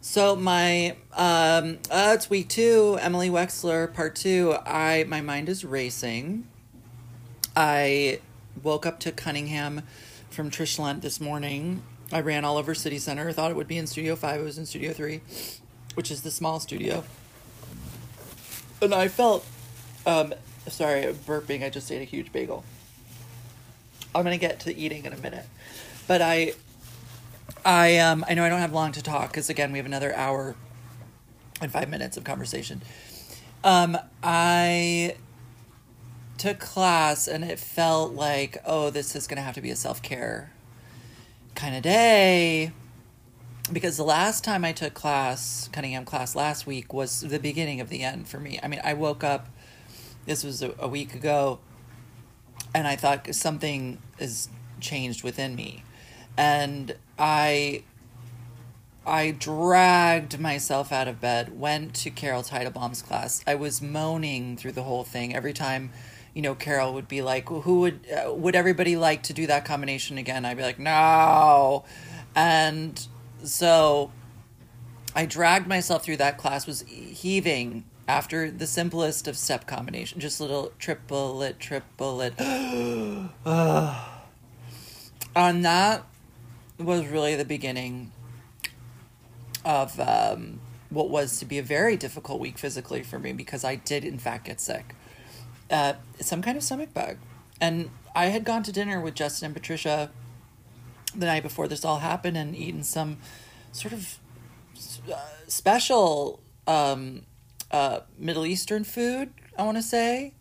So my um, uh, it's week two. Emily Wexler, part two. I my mind is racing. I woke up to Cunningham from Trish Lent this morning. I ran all over City Center. I thought it would be in Studio Five. It was in Studio Three, which is the small studio. And I felt, um, sorry, burping. I just ate a huge bagel. I'm gonna get to eating in a minute, but I, I um, I know I don't have long to talk because again we have another hour and five minutes of conversation. Um, I took class and it felt like oh this is gonna have to be a self care kind of day because the last time I took class, Cunningham class last week, was the beginning of the end for me. I mean, I woke up, this was a, a week ago, and I thought something has changed within me. And I I dragged myself out of bed, went to Carol Teitelbaum's class. I was moaning through the whole thing every time, you know, Carol would be like, "Who would uh, would everybody like to do that combination again?" I'd be like, "No," and so I dragged myself through that class. Was heaving after the simplest of step combination, just little triplet, triplet. On that was really the beginning of um, what was to be a very difficult week physically for me because I did, in fact, get sick. Uh, some kind of stomach bug. And I had gone to dinner with Justin and Patricia the night before this all happened and eaten some sort of uh, special um, uh, Middle Eastern food, I want to say.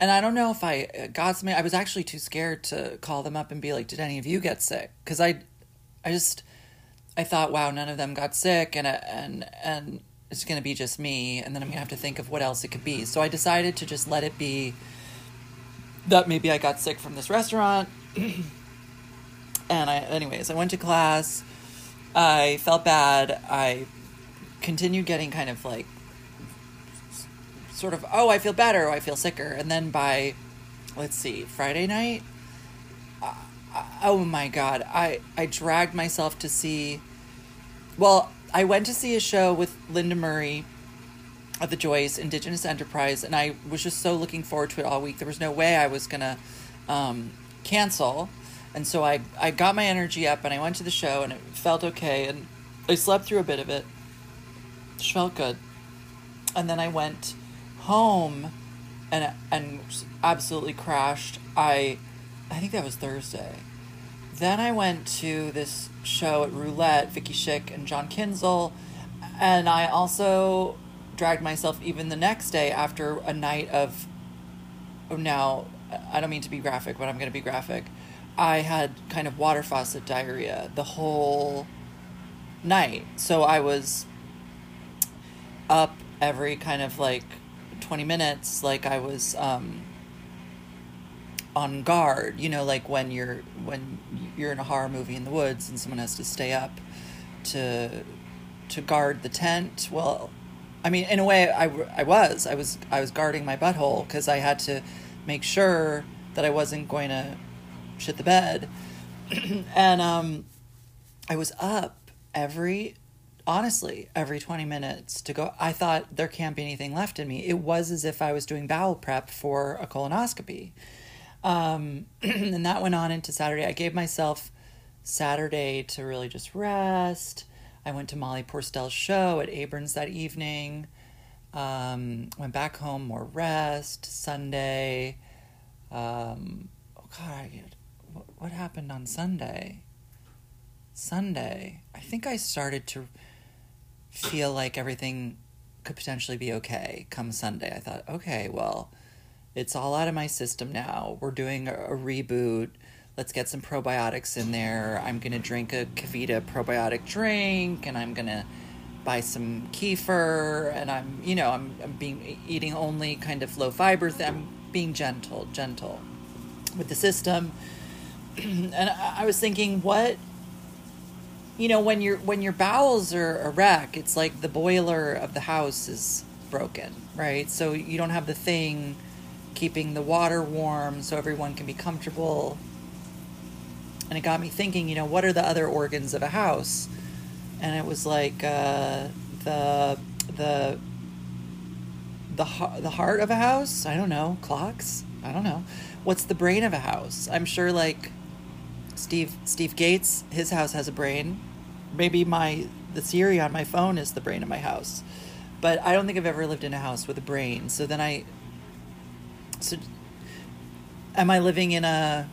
And I don't know if I uh, got something. I was actually too scared to call them up and be like, "Did any of you get sick?" Because I, I just, I thought, wow, none of them got sick, and and and it's gonna be just me, and then I'm gonna have to think of what else it could be. So I decided to just let it be that maybe I got sick from this restaurant. and I, anyways, I went to class. I felt bad. I continued getting kind of like sort of, oh, I feel better, oh, I feel sicker. And then by, let's see, Friday night, oh my God, I, I dragged myself to see, well, I went to see a show with Linda Murray of the Joyce Indigenous Enterprise, and I was just so looking forward to it all week. There was no way I was to um, cancel. And so I, I got my energy up and I went to the show and it felt okay. And I slept through a bit of it. It felt good. And then I went home and and absolutely crashed. I I think that was Thursday. Then I went to this show at Roulette, Vicky Shick and John Kinzel, and I also dragged myself even the next day after a night of oh now I don't mean to be graphic, but I'm going to be graphic. I had kind of water faucet diarrhea the whole night. So I was up every kind of like 20 minutes like I was um on guard, you know, like when you're when you're in a horror movie in the woods and someone has to stay up to to guard the tent. Well, I mean, in a way, I, I was I was I was guarding my butthole because I had to make sure that I wasn't going to shit the bed, and um, I was up every honestly every 20 minutes to go. I thought there can't be anything left in me. It was as if i was doing bowel prep for a colonoscopy um, and that went on into saturday. I gave myself saturday to really just rest. I went to molly Poerstel's show at Abrons that evening. Um, went back home more rest. Sunday um, oh god what, what happened on sunday? Sunday i think i started to feel like everything could potentially be okay come Sunday. I thought, okay, well, it's all out of my system now. We're doing a, a reboot. Let's get some probiotics in there. I'm going to drink a KeVita probiotic drink and I'm going to buy some kefir and I'm, you know, I'm, I'm being eating only kind of low fiber. Th- I'm being gentle, gentle with the system. and I, I was thinking, what you know when your when your bowels are a wreck it's like the boiler of the house is broken right so you don't have the thing keeping the water warm so everyone can be comfortable and it got me thinking. You know, what are the other organs of a house? And it was like uh, the the the the heart of a house. I don't know clocks. I don't know. What's the brain of a house? I'm sure like Steve Steve Gates, his house has a brain. Maybe my the Siri on my phone is the brain of my house. But I don't think I've ever lived in a house with a brain. So then I so am I living in a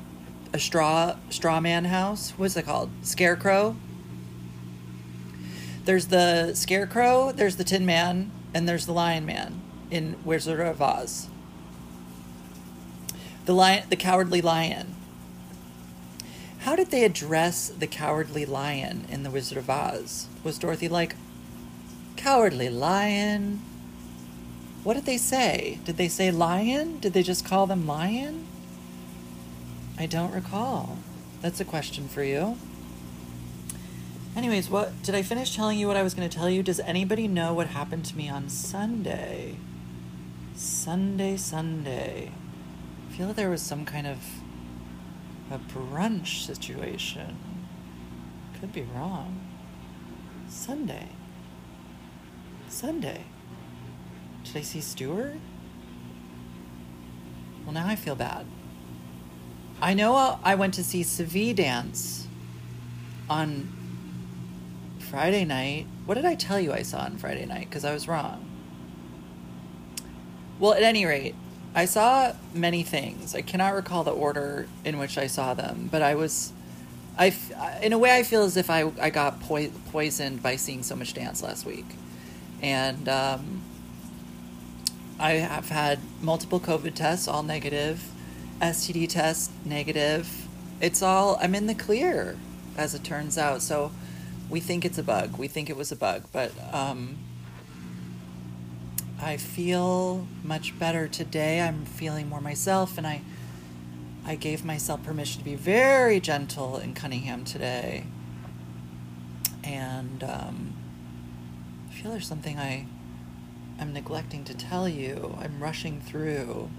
a straw straw man house? What's it called? Scarecrow? There's the scarecrow, there's the tin man, and there's the lion man in Wizard of Oz. The lion the cowardly lion. How did they address the cowardly lion in The Wizard of Oz? Was Dorothy like, Cowardly lion? What did they say? Did they say lion? Did they just call them lion? I don't recall. That's a question for you. Anyways, what did I finish telling you what I was going to tell you? Does anybody know what happened to me on Sunday? Sunday, Sunday. I feel like there was some kind of a brunch situation. Could be wrong. Sunday. Sunday. Did I see Stewart? Well, now I feel bad. I know I went to see Savi dance on Friday night. What did I tell you I saw on Friday night? Because I was wrong. Well, at any rate, I saw many things. I cannot recall the order in which I saw them, but I was, I, in a way, I feel as if I, I got po- poisoned by seeing so much dance last week. And um, I have had multiple COVID tests, all negative. STD test negative. It's all, I'm in the clear, as it turns out. So we think it's a bug. We think it was a bug, but um, I feel much better today. I'm feeling more myself, and I, I gave myself permission to be very gentle in Cunningham today. And um, I feel there's something I am neglecting to tell you. I'm rushing through.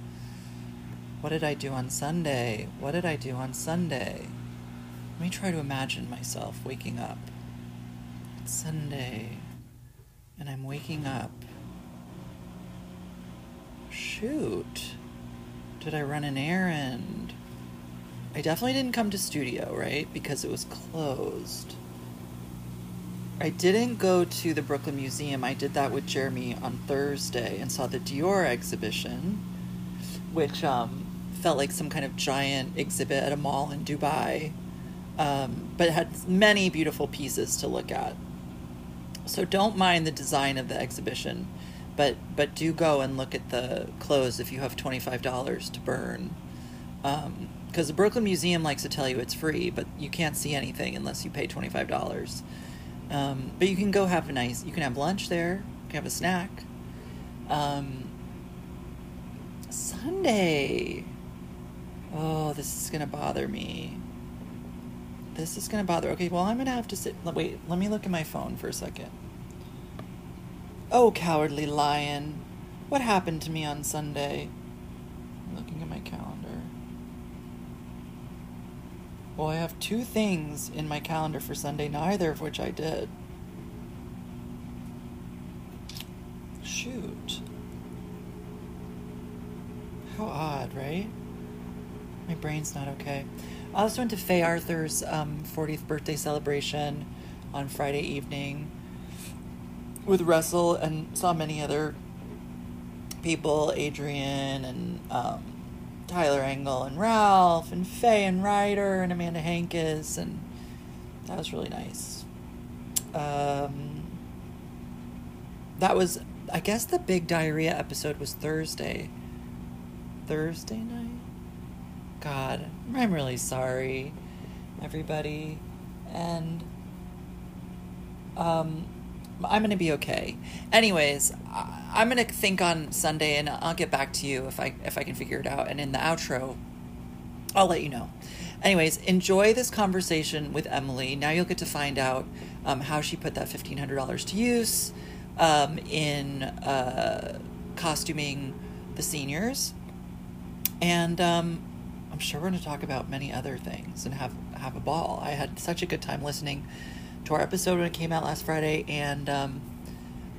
What did I do on Sunday? What did I do on Sunday? Let me try to imagine myself waking up. It's Sunday, and I'm waking up. Shoot. Did I run an errand? I definitely didn't come to studio, right? Because it was closed. I didn't go to the Brooklyn Museum. I did that with Jeremy on Thursday and saw the Dior exhibition, which um, felt like some kind of giant exhibit at a mall in Dubai, um, but had many beautiful pieces to look at. So don't mind the design of the exhibition, but but do go and look at the clothes if you have twenty five dollars to burn. Because um, the Brooklyn Museum likes to tell you it's free, but you can't see anything unless you pay twenty five dollars. Um, but you can go have a nice. You can have lunch there. You can have a snack. Um, Sunday. Oh, this is gonna bother me. This is gonna bother. Okay, well, I'm gonna have to sit. Wait, let me look at my phone for a second. Oh, cowardly lion. What happened to me on Sunday? I'm looking at my calendar. Well, I have two things in my calendar for Sunday, neither of which I did. Shoot. How odd, right? My brain's not okay. I also went to Faye Arthur's um, 40th birthday celebration on Friday evening with Russell and saw many other people Adrian and um, Tyler Engel and Ralph and Faye and Ryder and Amanda Hankis, and that was really nice. Um, that was, I guess, the big diarrhea episode was Thursday. Thursday night? God, I'm really sorry, everybody. And um, I'm going to be okay. Anyways, I'm going to think on Sunday and I'll get back to you if I if I can figure it out and in the outro I'll let you know. Anyways, enjoy this conversation with Emily. Now you'll get to find out um, how she put that $1500 to use um, in uh, costuming the seniors. And um, I'm sure we're going to talk about many other things and have have a ball. I had such a good time listening to our episode when it came out last Friday, and um,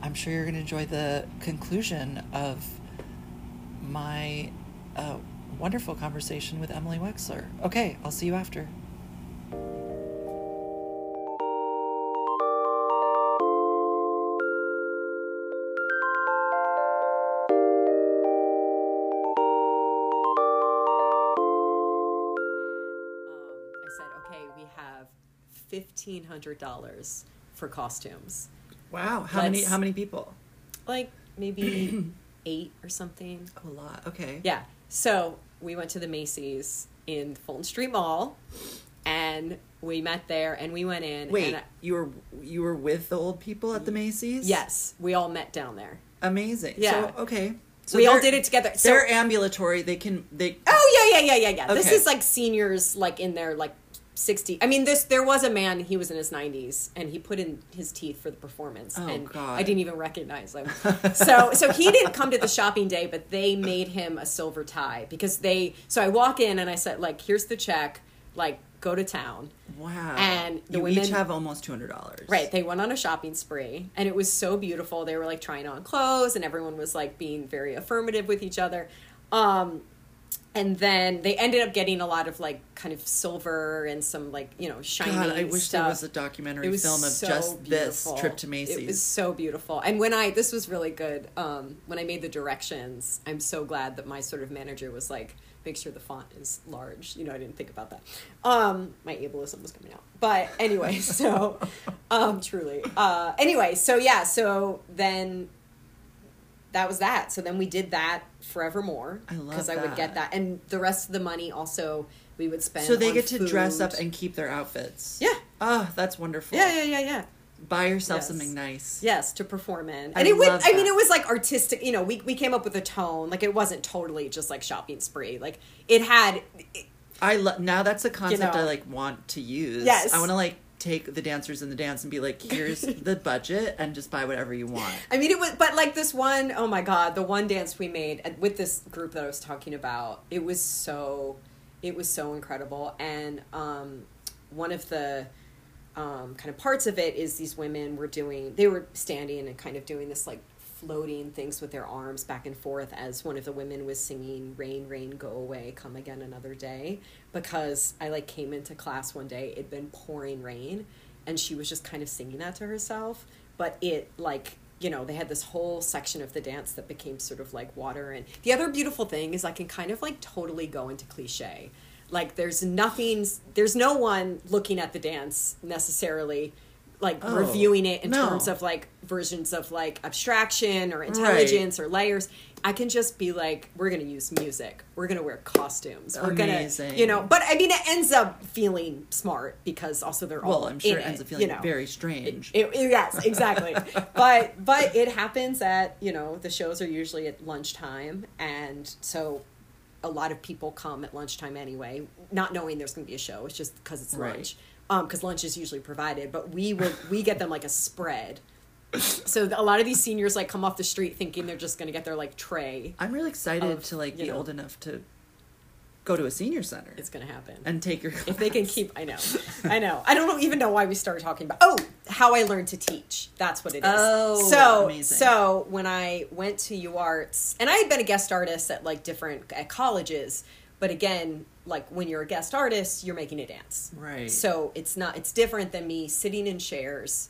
I'm sure you're going to enjoy the conclusion of my uh, wonderful conversation with Emily Wexler. Okay, I'll see you after. Fifteen hundred dollars for costumes, Wow, how many Let's- how many people? like maybe eight or something. Oh, A lot. Okay. Yeah. So we went to the Macy's in Fulton Street Mall, and we met there, and we went in. Wait, and I- you were you were with the old people at the Macy's? yes, we all met down there. Amazing. Yeah. So, okay. So we all did it together. So, they're ambulatory. They can they oh yeah, yeah, yeah, yeah, yeah. This is like seniors, like in their like sixty. I mean, this there was a man. He was in his nineties, and he put in his teeth for the performance. Oh, and God. I didn't even recognize him. so, so he didn't come to the shopping day, but they made him a silver tie because they. So I walk in and I said, like, here's the check. Like, go to town. Wow. And the you women- each have almost two hundred dollars. Right. They went on a shopping spree and it was so beautiful. They were like trying on clothes and everyone was like being very affirmative with each other. Um and then they ended up getting a lot of like kind of silver and some like, you know, shiny God, I wish there was a documentary was film of so just this trip to Macy's. It was so beautiful. And when I this was really good. Um, when I made the directions, I'm so glad that my sort of manager was like, make sure the font is large. You know, I didn't think about that. Um, my ableism was coming out. But anyway, so um, truly. Uh, anyway, so yeah, so then that was that. So then we did that forevermore I love because I would get that. and the rest of the money also we would spend. so they get to dress up and keep their outfits. Yeah. Oh, that's wonderful. yeah, yeah, yeah, yeah. Buy yourself Yes. something nice. Yes, to perform in. I And it would I mean it was like artistic, you know, we we came up with a tone. Like it wasn't totally just like shopping spree. Like it had I love now that's a concept know. I like want to use. Yes. I want to like take the dancers in the dance and be like, here's the budget and just buy whatever you want. I mean it was but like this one, oh my god, the one dance we made with this group that I was talking about, it was so it was so incredible and um one of the um, kind of parts of it is these women were doing they were standing and kind of doing this like floating things with their arms back and forth as one of the women was singing rain rain go away come again another day. Because i like came into class one day it'd been pouring rain and she was just kind of singing that to herself. But it like you know they had this whole section of the dance that became sort of like water. And the other beautiful thing is i can kind of like totally go into cliche. Like there's nothing there's no one looking at the dance necessarily like Oh, reviewing it in no. terms of like versions of like abstraction or intelligence or layers i can just be like we're gonna use music we're gonna wear costumes we're Amazing. gonna you know but i mean it ends up feeling smart because also they're all Well, I'm sure it ends up feeling you know. very strange. It- it- yes, exactly. but but it happens at you know the shows are usually at lunchtime, and so a lot of people come at lunchtime anyway, not knowing there's going to be a show. It's just because it's Right. lunch, Um, because lunch is usually provided. But we will we get them like a spread. So a lot of these seniors like come off the street thinking they're just going to get their like tray. I'm really excited of, to like be know. old enough to go to a senior center It's going to happen. and take your if they can keep i know i know i don't even know why we started talking about oh how i learned to teach that's what it is Oh, so amazing. so when i went to uarts and i had been a guest artist at like different at colleges but again like when you're a guest artist you're making a dance Right. so it's not it's different than me sitting in chairs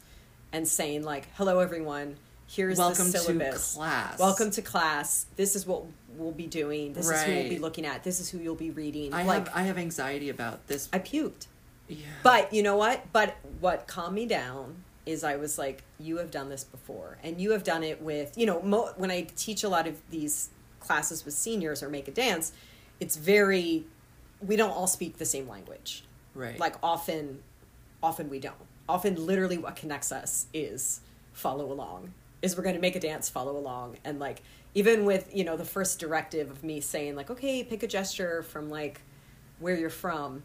and saying like hello everyone here's Welcome the to class. welcome to class this is what we'll be doing this is who we'll be looking at this is who you'll be reading I like have I have anxiety about this. I puked. yeah. But you know what? But what calmed me down is I was like, you have done this before, and you have done it with you know mo- when I teach a lot of these classes with seniors or make a dance, it's very we don't all speak the same language. right. Like often, often we don't. Often, literally, what connects us is follow along. Is we're going to make a dance, follow along, and like even with you know the first directive of me saying like, okay, pick a gesture from like where you're from.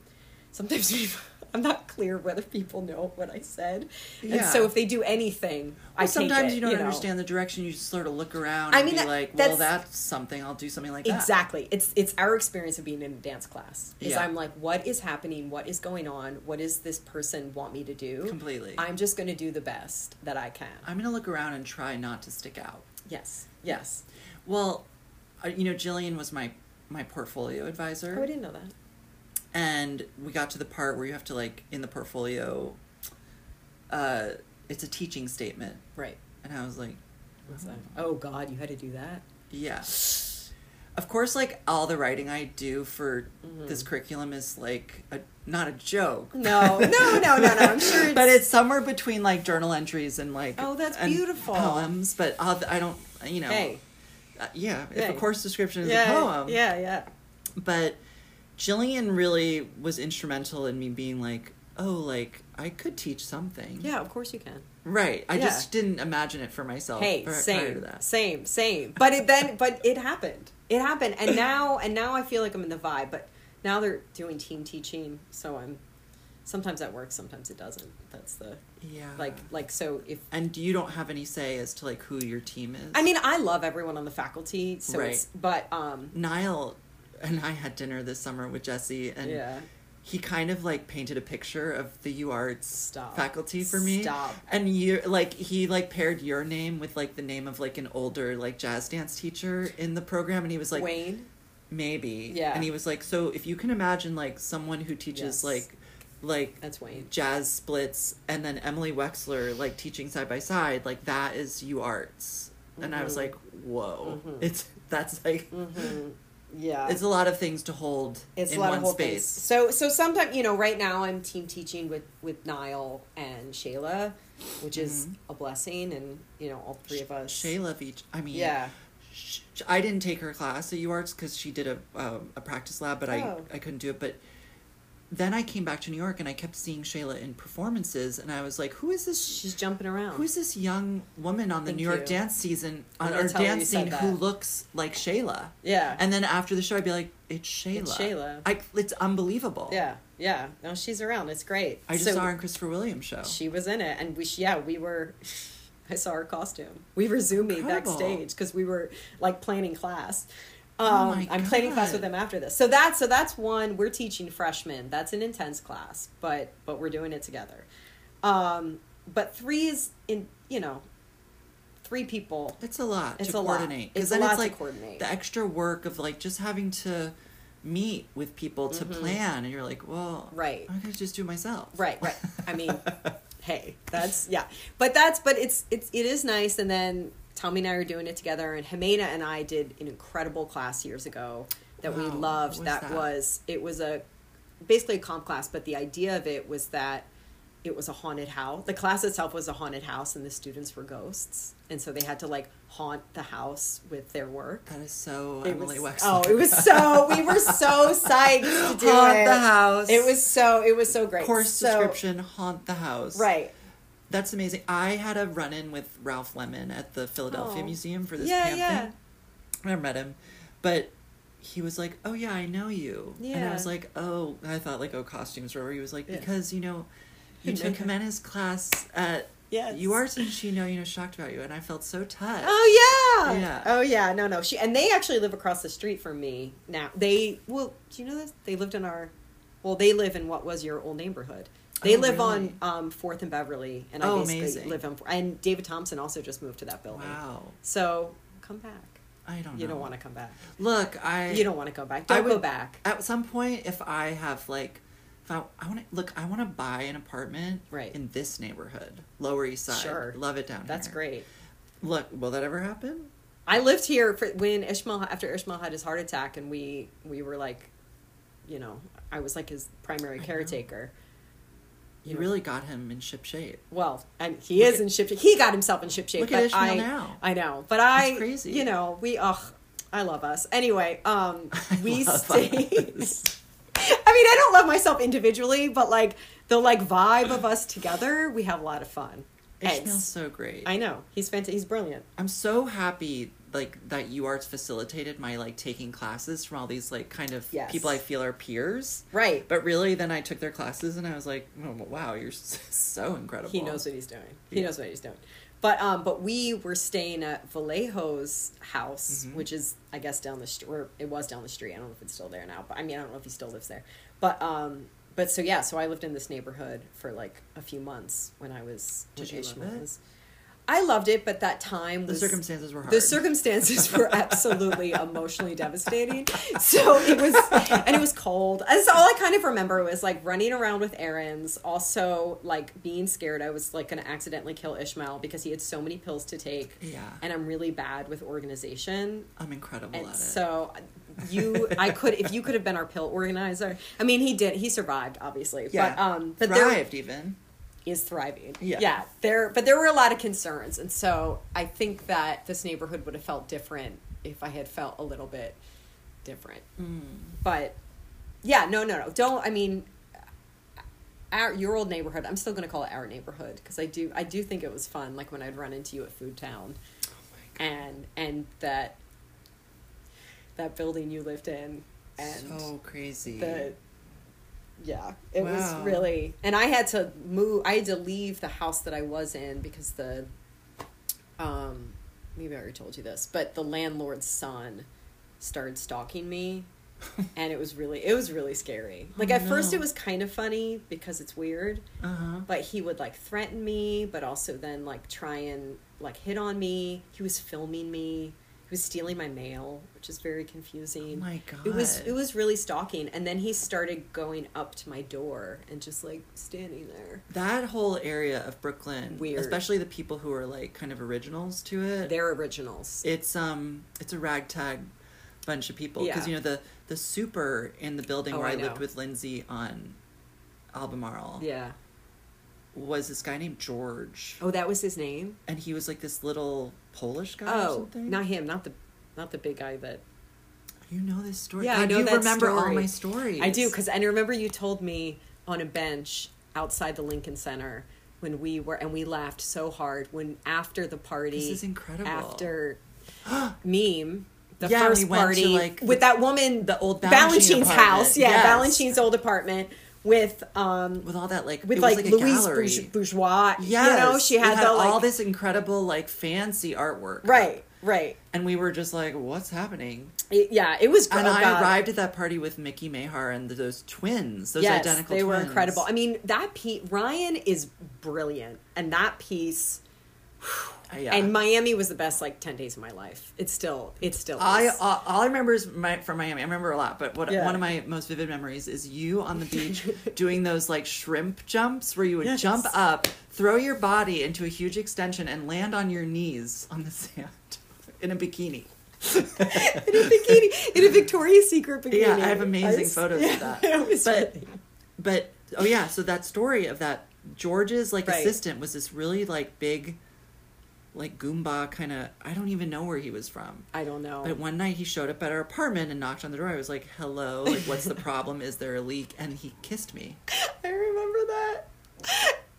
Sometimes we, I'm not clear whether people know what I said. And so if they do anything, I Well, sometimes it, you don't know. understand the direction. You just sort of look around I and mean, be that- like, "Well, that's- that's something. I'll do something like that." Exactly. It's it's our experience of being in a dance class. Is Yeah. I'm like, what is happening? What is going on? What does this person want me to do? Completely. I'm just going to do the best that I can. I'm gonna look around and try not to stick out. yes. Yes. Well, uh, you know, Jillian was my my portfolio advisor. Oh, I didn't know that. And we got to the part where you have to like in the portfolio uh it's a teaching statement Right. and i was like that? Oh God, you had to do that. yeah of course like all the writing i do for Mm-hmm. this curriculum is like a not a joke No, no, no, no, no. I'm sure it's. but it's somewhere between like journal entries and like Oh, that's beautiful. poems but I'll, i don't you know Hey. uh, yeah if a course description is yeah, a poem Yeah, yeah. but Jillian really was instrumental in me being like, oh, like I could teach something. Yeah, of course you can. Right. I Yeah. just didn't imagine it for myself. Hey, pri- prior to same, that. same, same. But it then, but it happened. It happened, and now, and now I feel like I'm in the vibe. But now they're doing team teaching, so I'm. Sometimes that works, sometimes it doesn't. That's the Yeah. like, like so. If and you don't have any say as to like who your team is. I mean, I love everyone on the faculty, so Right. it's. But um, Niall and I had dinner this summer with Jesse, and yeah, he kind of like painted a picture of the UArts Stop. faculty for me. Stop. And you like he like paired your name with like the name of like an older like jazz dance teacher in the program, and he was like, Wayne. maybe Yeah. and he was like so if you can imagine like someone who teaches Yes. like like That's Wayne. jazz splits and then emily wexler like teaching side by side like that is UArts and i was Mhm. like whoa Mhm. it's that's like hmm Yeah, it's a lot of things to hold it's in a lot one of space things. So so sometimes you know, right now I'm team teaching with with Niall and Shayla, which is Mhm. a blessing, and you know all three of us. shayla Veach, i mean Yeah. sh- i didn't take her class at uarts because she did a um, a practice lab but Oh. i i couldn't do it but then i came back to new york and i kept seeing shayla in performances and i was like who is this She's jumping around. Who's this young woman on the Thank New York you. dance season on gonna or tell her you dance scene who looks like Shayla? yeah. And then after the show, I'd be like, "It's Shayla." It's Shayla. I, it's unbelievable. yeah, yeah. No, she's around. It's great. I just So saw her in Christopher Williams show. She was in it, and we yeah we were. I saw her costume. We were zooming Incredible. backstage because we were like planning class. Oh Um, my I'm planning class with them after this. So that's so that's one. We're teaching freshmen. That's an intense class, but but we're doing it together. Um, but three is in you know, three people. It's a lot It's to a lot. coordinate It's a then lot it's to like coordinate. the extra work of like just having to meet with people to Mhm. plan, and you're like, "Well, Right. I could just do it myself." Right, right. I mean, hey, that's yeah. But that's but it's it's it is nice. And then Tommy and I are doing it together, and Jimena and I did an incredible class years ago that we loved. was that, that? was it was a basically a comp class, but the idea of it was that it was a haunted house. The class itself was a haunted house, and the students were ghosts, and so they had to like haunt the house with their work. That is so It Emily was, Wexler. oh, it was so we were so psyched to do haunt it. the house. It was so it was so great. course So- description. Haunt the house. Right. That's amazing. I had a run in with Ralph Lemon at the Philadelphia Oh. Museum for this Yeah, camp yeah. thing. I never met him, but he was like, "Oh yeah, I know you." yeah. And I was like, "Oh," I thought like, "Oh, costumes were." He was like, Yeah. "Because you know, you took him in his class at Yes. you are and she know you know shocked about you," and I felt so touched. Oh yeah. Yeah. Oh yeah. No, no. She and they actually live across the street from me now. They well, do you know this? They lived in our well, they live in what was your old neighborhood. They Oh, live really? on um, Fourth and Beverly, and Oh, I basically amazing. live on. And David Thompson also just moved to that building. Wow, So come back. I don't. Know. You know. don't want to come back. look. I You don't want to come back. Don't go would- back. At some point, if I have like, if I, I want to look, I want to buy an apartment Right. in this neighborhood, Lower East Side. Sure. love it down here. That's here. great. Look, will that ever happen? I lived here for when Ishmael after Ishmael had his heart attack, and we we were like, you know, I was like his primary I know. You really got him in ship shape. Well, and he Look is at- in ship. Shape. He got himself in ship shape. Look at Ishmael I, now. I know, but I, It's crazy. you know, we ugh, I love us. Anyway, um, we stay. I mean, I don't love myself individually, but like the like vibe of us together, we have a lot of fun. Ishmael's so great. I know he's fantastic. He's brilliant. I'm so happy like that UArts facilitated my like taking classes from all these like kind of Yes. people I feel are peers. Right. But really, then I took their classes and I was like, oh, wow, you're so incredible. He knows what he's doing. He Yeah. knows what he's doing. But um, but we were staying at Vallejo's house, Mhm. which is I guess down the street. Or it was down the street. I don't know if it's still there now. But I mean, I don't know if he still lives there. But um, but so yeah, so I lived in this neighborhood for like a few months when I was. Did you love it? was- I loved it, but that time The was circumstances were hard. the circumstances were absolutely emotionally devastating. So it was, and it was cold. That's all I kind of remember was like running around with errands. Also, like being scared I was like going to accidentally kill Ishmael because he had so many pills to take. Yeah. And I'm really bad with organization. I'm incredible And at it. so you, I could, if you could have been our pill organizer. I mean, he did. He survived, obviously. yeah. But um, but there, even. Is thriving. Yeah. Yeah. There but there were a lot of concerns and so I think that this neighborhood would have felt different if I had felt a little bit different. Mm. But yeah, no no no. Don't I mean our your old neighborhood, I'm still going to call it our neighborhood because I do I do think it was fun like when I'd run into you at Food Town and and that that building you lived in and so crazy. the yeah it was really and i had to move i had to leave the house that i was in because the um maybe i already told you this but the landlord's son started stalking me and it was really it was really scary. Like Oh, at first it was kind of funny because it's weird uh-huh. but he would like threaten me but also then like try and like hit on me. He was filming me was stealing my mail which is very confusing. Oh my it was it was really stalking. And then he started going up to my door and just like standing there. That whole area of Brooklyn, Weird. especially the people who are like kind of originals to it. they're originals. It's um it's a ragtag bunch of people. Because Yeah. you know the the super in the building Oh, where I I, lived with Lindsay on Albemarle yeah. was this guy named George, oh that was his name? And he was like this little Polish guy or oh something. not him not the not the big guy that you know this story. Yeah, I God, know you that remember all my stories. I do because and I remember you told me on a bench outside the Lincoln Center when we were and we laughed so hard when after the party This is incredible. after meme the Yeah, first we went to, party like, with the- that woman the old Balanchine Balanchine's house yeah Yes. Balanchine's old apartment with um with all that like with like, a Louise. Bourge- Bourgeois Yeah, you know she it had, the like all this incredible like fancy artwork. right right and we were just like, "What's happening?" It- yeah it was And oh, I God. arrived at that party with Mickey Mahar and those twins, those yes, identical they were incredible. I mean, that piece, Ryan is brilliant, and that piece, yeah. and Miami was the best like ten days of my life. It's still, it's still. I is. all, all I remember is my, from Miami. I remember a lot, but what Yeah. one of my most vivid memories is you on the beach doing those like shrimp jumps where you would Yes. jump up, throw your body into a huge extension, and land on your knees on the sand in a bikini. in a bikini, in a Victoria's Secret bikini. Yeah, I have amazing was- photos yeah, of that. But but oh yeah, so that story of that George's like Right. assistant was this really like big, like Goomba kind of. I don't even know where he was from. I don't know. But one night he showed up at our apartment and knocked on the door. I was like, "Hello, like what's the problem? Is there a leak?" And he kissed me. I remember that.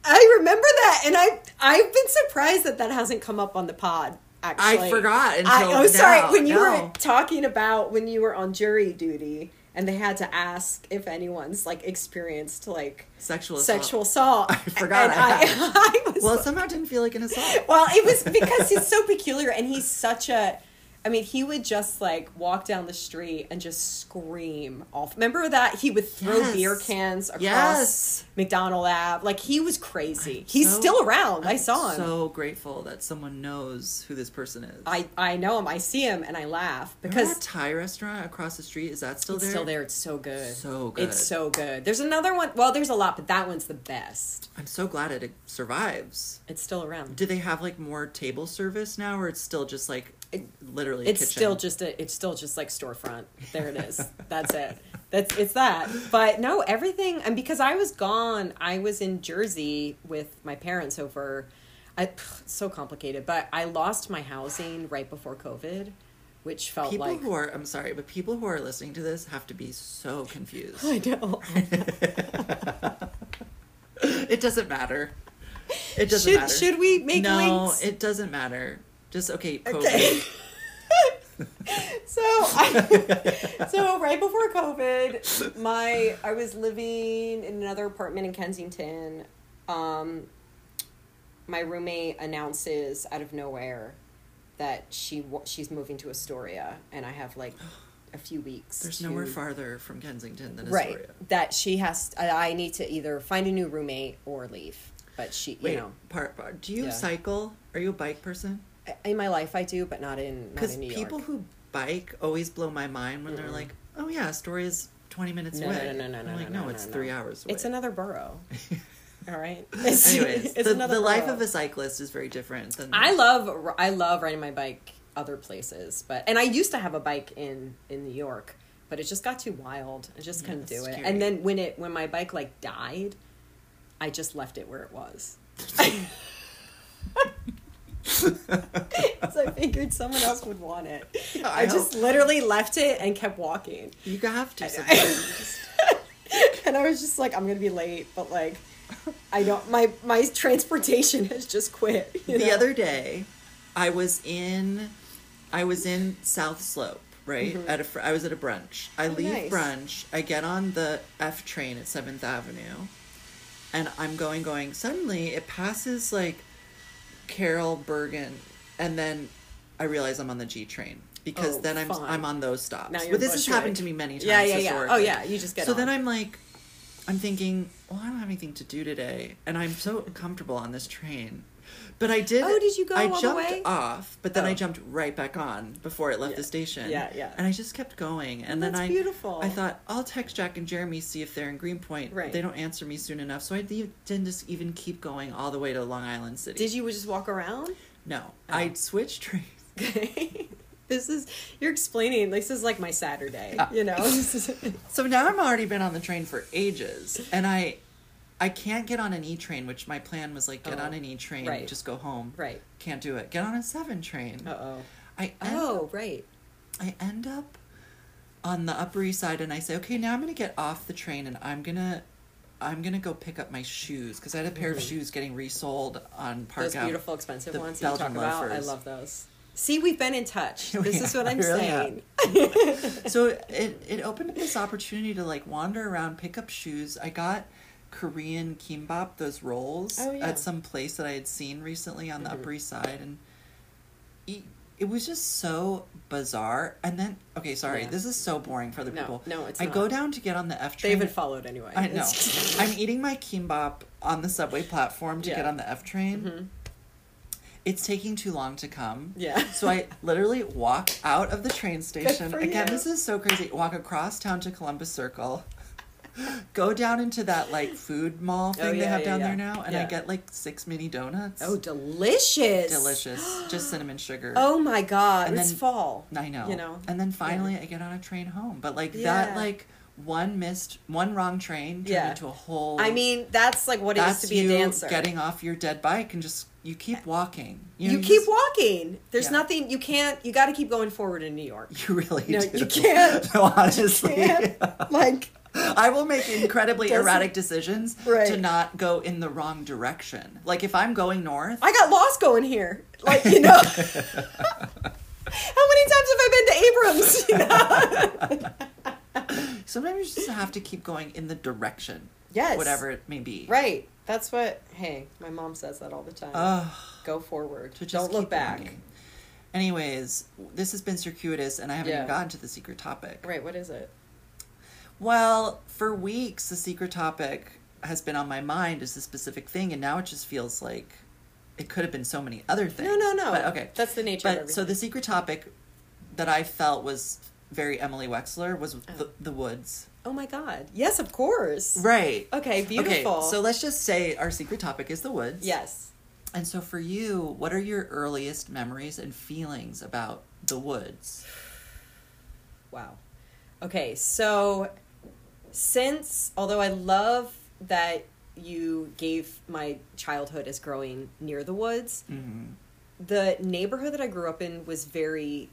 I remember that, and I I've been surprised that that hasn't come up on the pod. Actually, I forgot until I, oh, sorry. When you No. were talking about when you were on jury duty, and they had to ask if anyone's like experienced like Sexual assault. sexual assault. I forgot I I. Well, like- somehow didn't feel like an assault. well, it was because he's so peculiar, and he's such a. I mean, he would just like walk down the street and just scream off. Remember that he would throw Yes. beer cans across Yes. McDonald Ave. Like he was crazy. He's So- still around. I I'm saw him. So grateful that someone knows who this person is. I I know him. I see him and I laugh Remember because that Thai restaurant across the street is that still it's there? still there. It's so good. So good. It's so good. There's another one. Well, there's a lot, but that one's the best. I'm so glad it survives. It's still around. Do they have like more table service now, or it's still just like literally? It's kitchen? still just a. It's still just like storefront. There it is. That's it. That's it's that. But no, everything. And because I was gone, I was in Jersey with my parents over. I, so complicated, but I lost my housing right before COVID, which felt people like who are. I'm sorry, but people who are listening to this have to be so confused. I know. it doesn't matter. It doesn't should, matter. Should we make links? no, links? it doesn't matter. Just okay. COVID. Okay. so, I, so right before COVID, my I was living in another apartment in Kensington. Um, my roommate announces out of nowhere that she she's moving to Astoria, and I have like a few weeks. There's to- nowhere farther from Kensington than Astoria. right that she has. I I need to either find a new roommate or leave. But she, Wait, you know, part, part. Do you Yeah. cycle? Are you a bike person? In my life I do, but not in Because people York. who bike always blow my mind when they're mm. like, "Oh yeah, story is twenty minutes No, away." no, no, no, I'm no, like, no, no, no, it's three hours away. It's another borough. All right. It's, Anyways, it's the, another the life of a cyclist is very different than I love I love riding my bike other places, but and I used to have a bike in in New York, but it just got too wild. I just Yeah, couldn't do it's it. And then when it when my bike like died, I just left it where it was. so I figured someone else would want it. I, I just literally left it and kept walking. You have to. I- and I was just like, I'm gonna be late, but like, I don't. My my transportation has just quit. the know? other day, I was in, I was in South Slope. Right at a, I was at a brunch. I Mm-hmm. Oh, leave nice. brunch. I get on the F train at Seventh Avenue, and I'm going, going. Suddenly, it passes like Carroll Bergen, and then I realize I'm on the G train because Oh, then I'm fun. I'm on those stops. Now but this has happened to me many times. Yeah, yeah, yeah. Oh yeah, you just get. so on. then I'm like, I'm thinking, well, I don't have anything to do today, and I'm so comfortable on this train. But I did. Oh, did you go I all the jumped way? off, but then Oh. I jumped right back on before it left Yeah. the station. Yeah, yeah. And I just kept going, and then I beautiful. I thought I'll text Jack and Jeremy see if they're in Greenpoint. Right. They don't answer me soon enough, so I didn't just even keep going all the way to Long Island City. Did you just walk around? No, Oh. I switched trains. Okay. this is you're explaining. This is like my Saturday. Yeah. You know. So now I'm already been on the train for ages, and I, I can't get on an E train, which my plan was like get Oh, on an E train, right. just go home. right. Can't do it. Get on a seven train. Uh oh. I Oh right. I end up on the Upper East Side, and I say, okay, now I'm gonna get off the train, and I'm gonna. I'm gonna go pick up my shoes because I had a pair of shoes getting resold on Park Those Ave. beautiful, expensive ones you Belgian talk about. I love those. See, we've been in touch. We This is what I'm really saying. so it it opened up this opportunity to like wander around, pick up shoes. I got Korean kimbap, those rolls, Oh, yeah. at some place that I had seen recently on the Mhm. Upper East Side, and it, it was just so bizarre. And then, okay, sorry, Yeah. this is so boring for other No, people. no, it's I not. go down to get on the F train. David followed anyway. I know. I'm eating my kimbap on the subway platform to Yeah. get on the F train. Mhm. It's taking too long to come. Yeah. So I literally walk out of the train station. Again, you. this is so crazy. Walk across town to Columbus Circle. Go down into that like food mall oh, thing Oh, they have yeah, down yeah. there now, and I get like six mini donuts. Oh, delicious! delicious! Just cinnamon sugar. Oh my god, And it's then- fall. I know. You know. And then finally, I get on a train home. But like Yeah. that, like one missed, one wrong train turned Yeah. into a whole. I mean, that's like what it is to be you a dancer. getting off your dead bike and just you keep walking. you, know, keep just- walking. There's Yeah. nothing you can't. You got to keep going forward in New York. You really No, do. you can't. No, honestly. Can't, like I will make incredibly Doesn't- erratic decisions Right. to not go in the wrong direction. Like if I'm going north, I got lost going here. Like you know. How many times have I been to Abrons? You know? sometimes you just have to keep going in the direction. Yes. Whatever it may be. Right. That's what. Hey, my mom says that all the time. Ugh, Go forward. Don't look back. walking. Anyways, this has been circuitous and I haven't Yeah. even gotten to the secret topic. Right. What is it? Well, for weeks, the secret topic has been on my mind as a specific thing, and now it just feels like it could have been so many other things. No, no, no. But okay. That's the nature of But so the secret topic that I felt was very Emily Wexler was Oh. the, the woods. Oh my God. Yes, of course. Right. Okay. Beautiful. Okay, so let's just say our secret topic is the woods. yes. And so for you, what are your earliest memories and feelings about the woods? Wow. Okay, so since although I love that you gave my childhood as growing near the woods, Mm-hmm. the neighborhood that I grew up in was very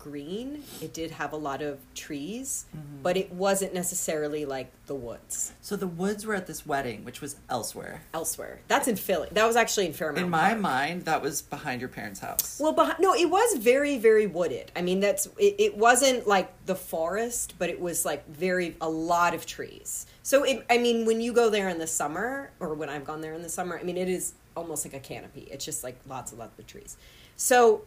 green. It did have a lot of trees, Mm-hmm. but it wasn't necessarily like the woods So the woods were at this wedding, which was elsewhere. elsewhere. That's in Philly. That was actually in Fairmount. In my Park. mind, that was behind your parents' house. Well, behind, no, it was very, very wooded. I mean, that's it, it. wasn't like the forest, but it was like very a lot of trees. So, it, I mean, when you go there in the summer, or when I've gone there in the summer, I mean, it is almost like a canopy. It's just like lots and lots of trees. So,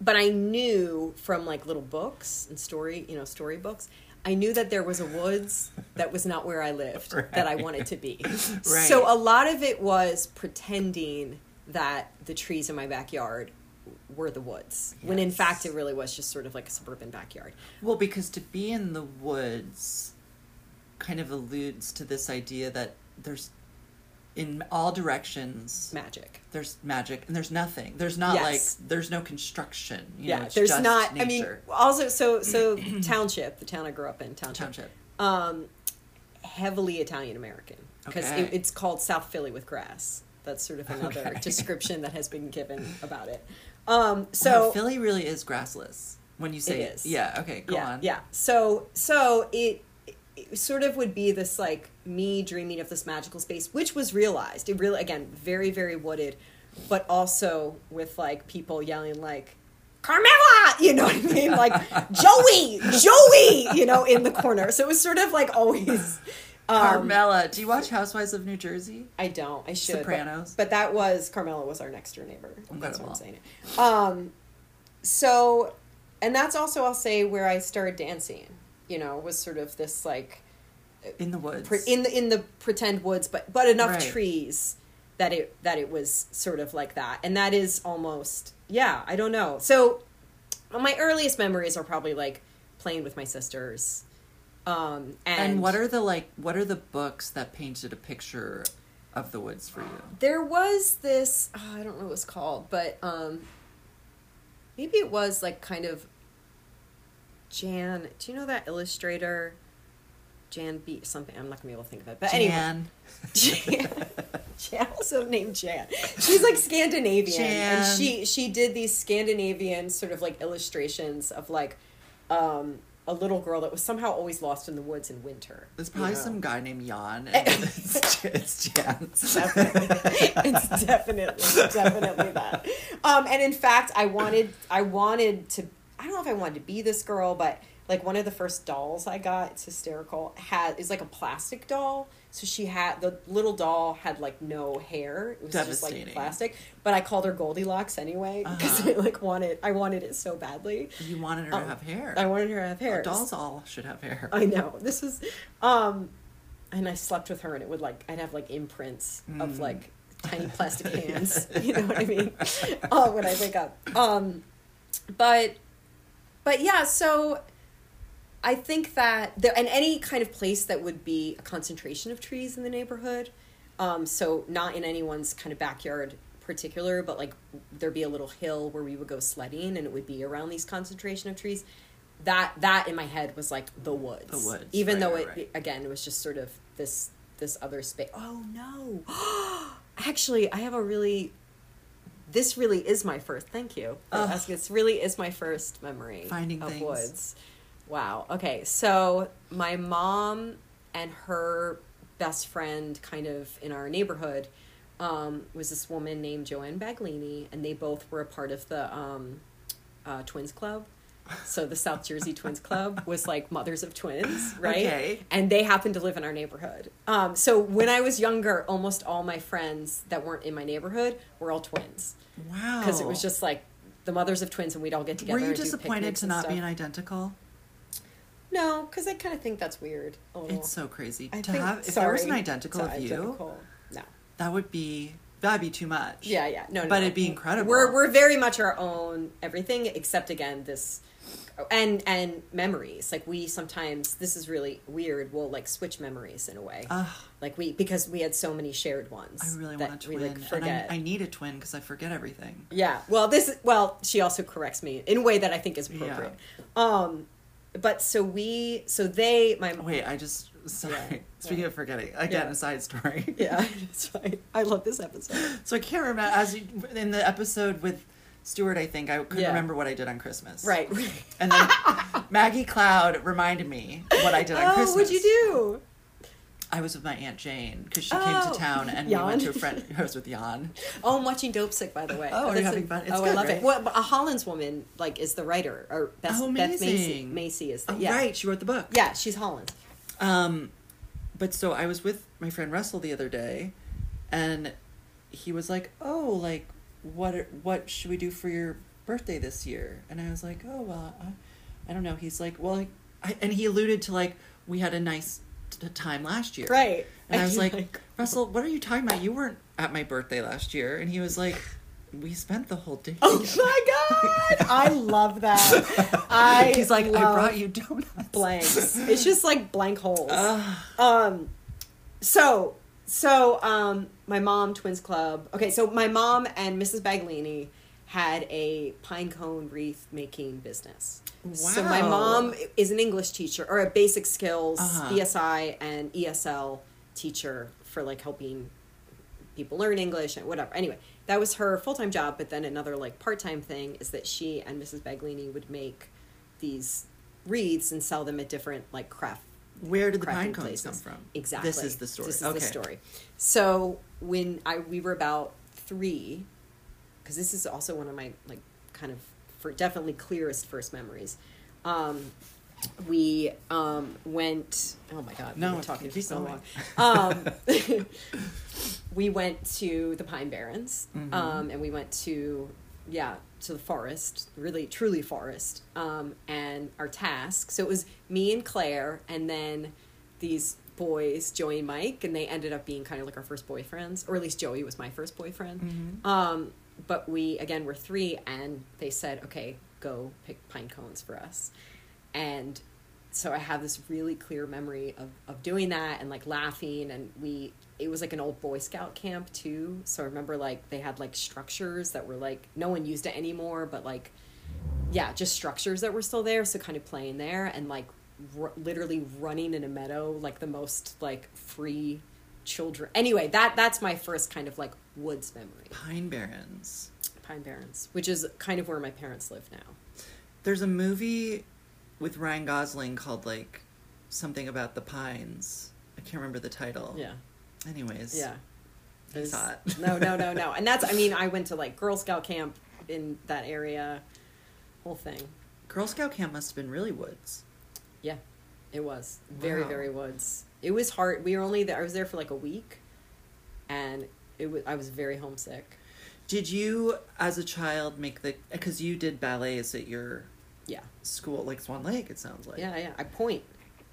but I knew from like little books and story, you know, storybooks. I knew that there was a woods that was not where I lived that I wanted to be. Right. So a lot of it was pretending that the trees in my backyard were the woods, when in fact it really was just sort of like a suburban backyard. Well, because to be in the woods kind of alludes to this idea that there's in all directions Magic. there's magic and there's nothing. There's not Yes. like there's no construction. You yeah, know, it's there's not. Nature. I mean, also, so so township, the town I grew up in, township, township. um, heavily Italian American because Okay. it, it's called South Philly with grass. That's sort of another Okay. description that has been given about it. Um, So so Philly really is grassless when you say It is. Yeah. Okay. Go yeah, on. yeah. So so it, it sort of would be this like me dreaming of this magical space, which was realized. It really again very very wooded, but also with like people yelling like. Carmela, you know what I mean? Like Joey, Joey, you know, in the corner. So it was sort of like always. Um, Carmela, do you watch Housewives of New Jersey? I don't. I should. Sopranos. But, that was Carmela was our next door neighbor. That's what I'm Incredible. saying. Um, so, and that's also I'll say where I started dancing. You know, was sort of this like In the woods. pre- in the in the pretend woods, but but enough Right. trees that it that it was sort of like that, and that is almost yeah. I don't know. So, my earliest memories are probably like playing with my sisters. Um, and, and what are the like? What are the books that painted a picture of the woods for you? there was this oh, i don't know what it was called but um maybe it was like kind of jan do you know that illustrator jan b something i'm not gonna be able to think of it but anyway Jan. jan, jan also named jan she's like scandinavian and she she did these scandinavian sort of like illustrations of like um a little girl that was somehow always lost in the woods in winter There's you probably know? some guy named Jan. And it's, it's Jan's. definitely. it's definitely definitely that. Um, and in fact, I wanted I wanted to I don't know if I wanted to be this girl, but like one of the first dolls I got, it's hysterical. Had is like a plastic doll. So she had the little doll had like no hair. It was just like plastic. But I called her Goldilocks anyway because Uh-huh. I like wanted I wanted it so badly. You wanted her Um, to have hair. I wanted her to have hair. Dolls all should have hair. I know. This is um and I slept with her and it would like I'd have like imprints of Mm. like tiny plastic hands. You know what I mean? oh, when I wake up. Um but but yeah, so I think that there and any kind of place that would be a concentration of trees in the neighborhood. Um, so not in anyone's kind of backyard particular, but like there'd be a little hill where we would go sledding and it would be around these concentration of trees. That that in my head was like the woods. The woods, Even right, though it right. again it was just sort of this this other space. Oh no. Actually, I have a really this really is my first. Thank you. asking. This really is my first memory Finding of things. woods. Wow. Okay. So my mom and her best friend, kind of in our neighborhood, um, was this woman named Joanne Baglini, and they both were a part of the um, uh, Twins Club. So the South Jersey Twins Club was like mothers of twins, right? Okay. And they happened to live in our neighborhood. Um, so when I was younger, almost all my friends that weren't in my neighborhood were all twins Wow. because it was just like the mothers of twins, and we'd all get together. Were you disappointed to not stuff. be an identical? No, because I kind of think that's weird. It's so crazy I to think- have. If there was an identical of you, identical. No. that would be that'd be too much. Yeah, yeah. No, no. But no. it'd be incredible. We're we're very much our own everything, except again this, and and memories. Like we sometimes this is really weird. We'll like switch memories in a way. Like we because we had so many shared ones. I really want a we, twin, like, and. I, I need a twin because I forget everything. Yeah. Well, this well, she also corrects me in a way that I think is appropriate. Um but so we so they my Wait, I just sorry. Yeah, Speaking yeah. of forgetting, again, Yeah. a side story. Yeah, that's right. I love this episode. So I can't remember as you, in the episode with Stewart, I think. I couldn't Yeah. remember what I did on Christmas. Right. And then Maggie Cloud reminded me what I did on oh, Christmas. what'd you do? I was with my Aunt Jane because she came Oh. to town and we went to a friend. I was with Jan. Oh, I'm watching Dopesick, by the way. Oh, are you having a- fun? It's oh, I love right? it. Well, a Hollins woman like is the writer, or Beth, Oh, Beth Macy. Macy is the Oh, yeah. right. She wrote the book. Yeah, she's Hollins. Um, but so I was with my friend Russell the other day, and he was like, "Oh, like what? are- What should we do for your birthday this year?" And I was like, "Oh, well, I, I don't know." He's like, "Well," like, I, and he alluded to like we had a nice t- time last year, Right. And I was you're like, Russell, what are you talking about? You weren't at my birthday last year, and he was like, "We spent the whole day." Oh together." my god! I love that. I He's like, "I brought you donuts." blanks. It's just like blank holes. Ugh. Um, so so um, my mom twins club. Okay, so my mom and Mrs. Baglini had a pine cone wreath making business. Wow. So my mom is an English teacher or a basic skills Uh-huh. ESI and ESL teacher for like helping people learn English and whatever. Anyway, that was her full time job. But then another like part time thing is that she and Mrs. Baglini would make these wreaths and sell them at different like craft Where did the pine cones places. come from? Exactly. This is the story. This is okay. the story. So when I we were about three, because this is also one of my like kind of for definitely clearest first memories. Um, we um, went. Oh my god! No, we've been talking for so long. Um, we went to the Pine Barrens, Mhm. um, and we went to yeah to the forest, really truly forest. Um, and our task. So it was me and Claire, and then these boys, Joey and Mike, and they ended up being kind of like our first boyfriends, or at least Joey was my first boyfriend. Mhm. Um, but we again were three, and they said, "Okay, go pick pine cones for us." And so I have this really clear memory of of doing that and like laughing, and we it was like an old Boy Scout camp too. So I remember like they had like structures that were like no one used it anymore, but like yeah, just structures that were still there. So kind of playing there and like r- literally running in a meadow like the most like free children. Anyway, that that's my first kind of like woods memory. Pine Barrens. Pine Barrens, which is kind of where my parents live now. There's a movie with Ryan Gosling called like something about the pines. I can't remember the title. Yeah. Anyways. Yeah. It's it. no, no, no, no. And that's I mean, I went to like Girl Scout camp in that area. Whole thing. Girl Scout camp must have been really woods. Yeah. It was. Very, Wow. very woods. It was hard. We were only there I was there for like a week and it was I was very homesick. Did you, as a child, make the because you did ballets at your Yeah. school, like Swan Lake? It sounds like. Yeah, yeah. I point.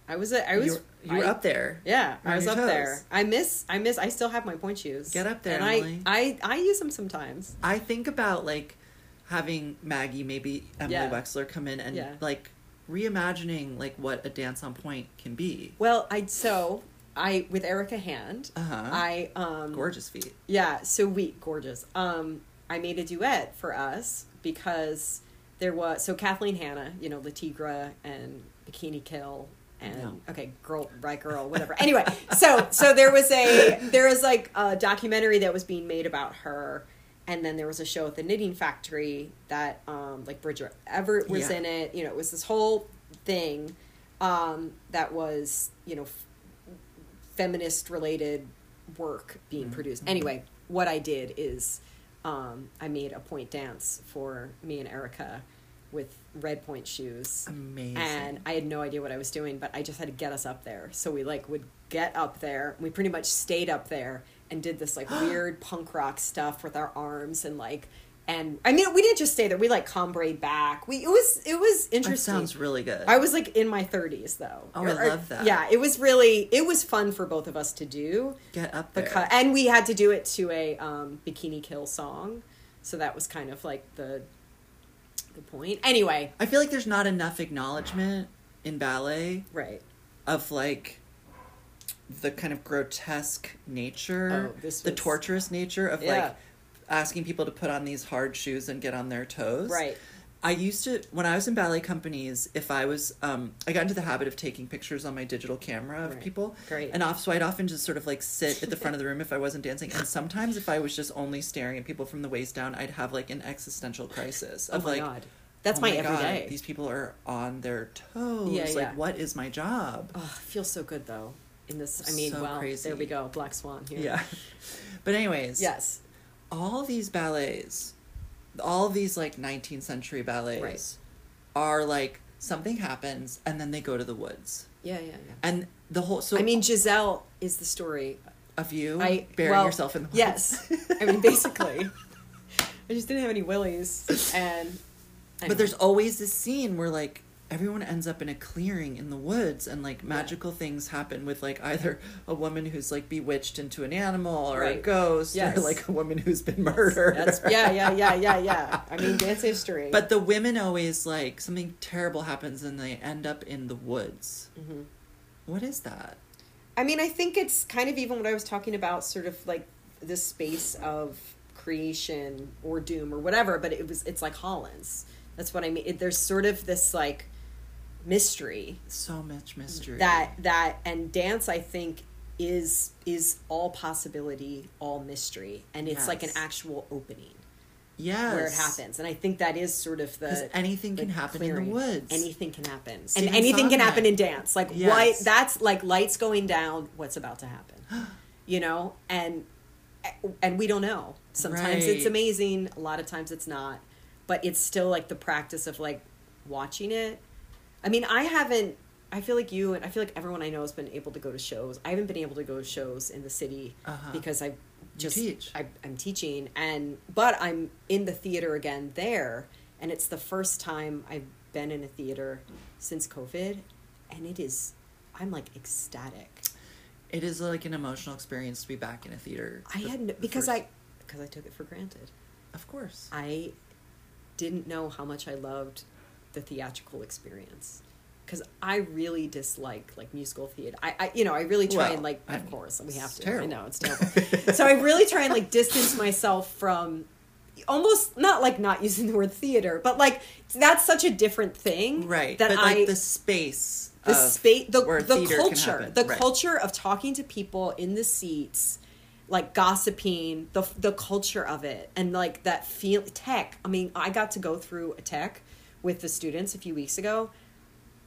I was a, I was you were, you were I- up there. Yeah, I was up toes. there. I miss I miss I still have my pointe shoes. Get up there, and Emily. I, I I use them sometimes. I think about like having Maggie, maybe Emily Yeah. Wexler, come in and Yeah. like reimagining like what a dance on pointe can be. Well, I so I with Erica Hand. Uh-huh. I um Gorgeous feet. Yeah, so we gorgeous. Um, I made a duet for us because there was so Kathleen Hanna, you know, Le Tigre and Bikini Kill and No. okay, girl, right girl, whatever. anyway, so so there was a there was like a documentary that was being made about her, and then there was a show at the Knitting Factory that um like Bridget Everett was Yeah. in it. You know, it was this whole thing um that was you know f- feminist related work being Mhm. produced. Anyway, what I did is um, I made a pointe dance for me and Erica with red pointe shoes. Amazing. And I had no idea what I was doing, but I just had to get us up there. So we like would get up there. We pretty much stayed up there and did this like weird punk rock stuff with our arms and like and I mean we didn't just stay there. We like cambréd back. We it was it was that interesting. sounds really good. I was like in my 30s though. Oh, I love that. Yeah, it was really it was fun for both of us to do Get up there. because and we had to do it to a um, Bikini Kill song, so that was kind of like the the point. Anyway, I feel like there's not enough acknowledgement in ballet right? of like the kind of grotesque nature, Oh, this the torturous nature of Yeah. like asking people to put on these hard shoes and get on their toes. Right. I used to when I was in ballet companies. If I was, um, I got into the habit of taking pictures on my digital camera of Right. people. Great. And off, so I'd often just sort of like sit at the front of the room if I wasn't dancing. And sometimes if I was just only staring at people from the waist down, I'd have like an existential crisis Oh of my like, god, that's oh my, God, everyday. These people are on their toes. Yeah, like, yeah. what is my job? Oh, it feels so good though. In this, I mean, So well, crazy. there we go, Black Swan here. Yeah. But anyways, Yes. all these ballets, all these like 19th century ballets Right. are like something happens and then they go to the woods. Yeah, yeah, yeah. And the whole so I mean, Giselle is the story. of you I burying well, yourself in the woods. Yes, I mean, basically, I just didn't have any Wilis, and I but there's always this scene where like everyone ends up in a clearing in the woods and like magical things happen with like either a woman who's like bewitched into an animal or a ghost Yes. or like a woman who's been murdered. That's yeah, yeah, yeah, yeah, yeah. I mean, dance history. But the women always like something terrible happens and they end up in the woods. Mhm. What is that? I mean, I think it's kind of even what I was talking about, sort of like this space of creation or doom or whatever. But it was, it's like Hollins. That's what I mean. It, there's sort of this like mystery So much mystery. that that and dance. I think is is all possibility, all mystery, and it's like an actual opening yes. where it happens. And I think that is sort of Because the anything can the happen in the woods. Anything can happen, Stephen and anything can happen in dance. Like Yes. what? That's like lights going down. What's about to happen? you know, and and we don't know. Sometimes it's amazing. A lot of times it's not. But it's still like the practice of like watching it. I mean, I haven't. I feel like you and I feel like everyone I know has been able to go to shows. I haven't been able to go to shows in the city Uh-huh. because I just teach. I, I'm teaching and but I'm in the theater again there, and it's the first time I've been in a theater since COVID, and it is I'm like ecstatic. It is like an emotional experience to be back in a theater. I The- had no, the because first- I because I took it for granted. Of course. I didn't know how much I loved the theatrical experience because I really dislike like musical theater. I, I you know I really try Well, and like I of mean, course we have to. I terrible. know it's terrible. so I really try and like distance myself from almost not like not using the word theater, but like that's such a different thing, Right. That but I like the space. the space the, the culture the Right. culture of talking to people in the seats like gossiping the the culture of it and like that feel tech i mean i got to go through a tech with the students a few weeks ago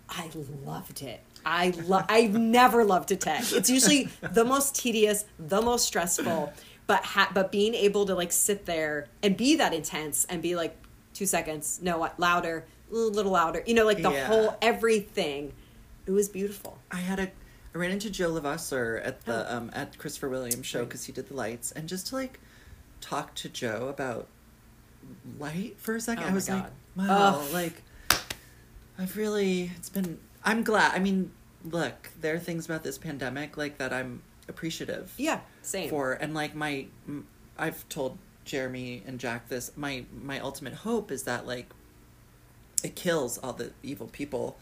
i loved it i love i've never loved a tech it's usually the most tedious the most stressful but ha- but being able to like sit there and be that intense and be like two seconds no what louder a little louder you know like the Yeah. whole everything it was beautiful I had a I ran into Joe Levasseur at the Oh. um at Christopher Williams show because he did the lights and just to like talk to Joe about light for a second Oh I was like God. Wow Ugh. like I've really it's been I'm glad I mean look there are things about this pandemic like that I'm appreciative yeah same for and like my I've told Jeremy and Jack this my my ultimate hope is that like it kills all the evil people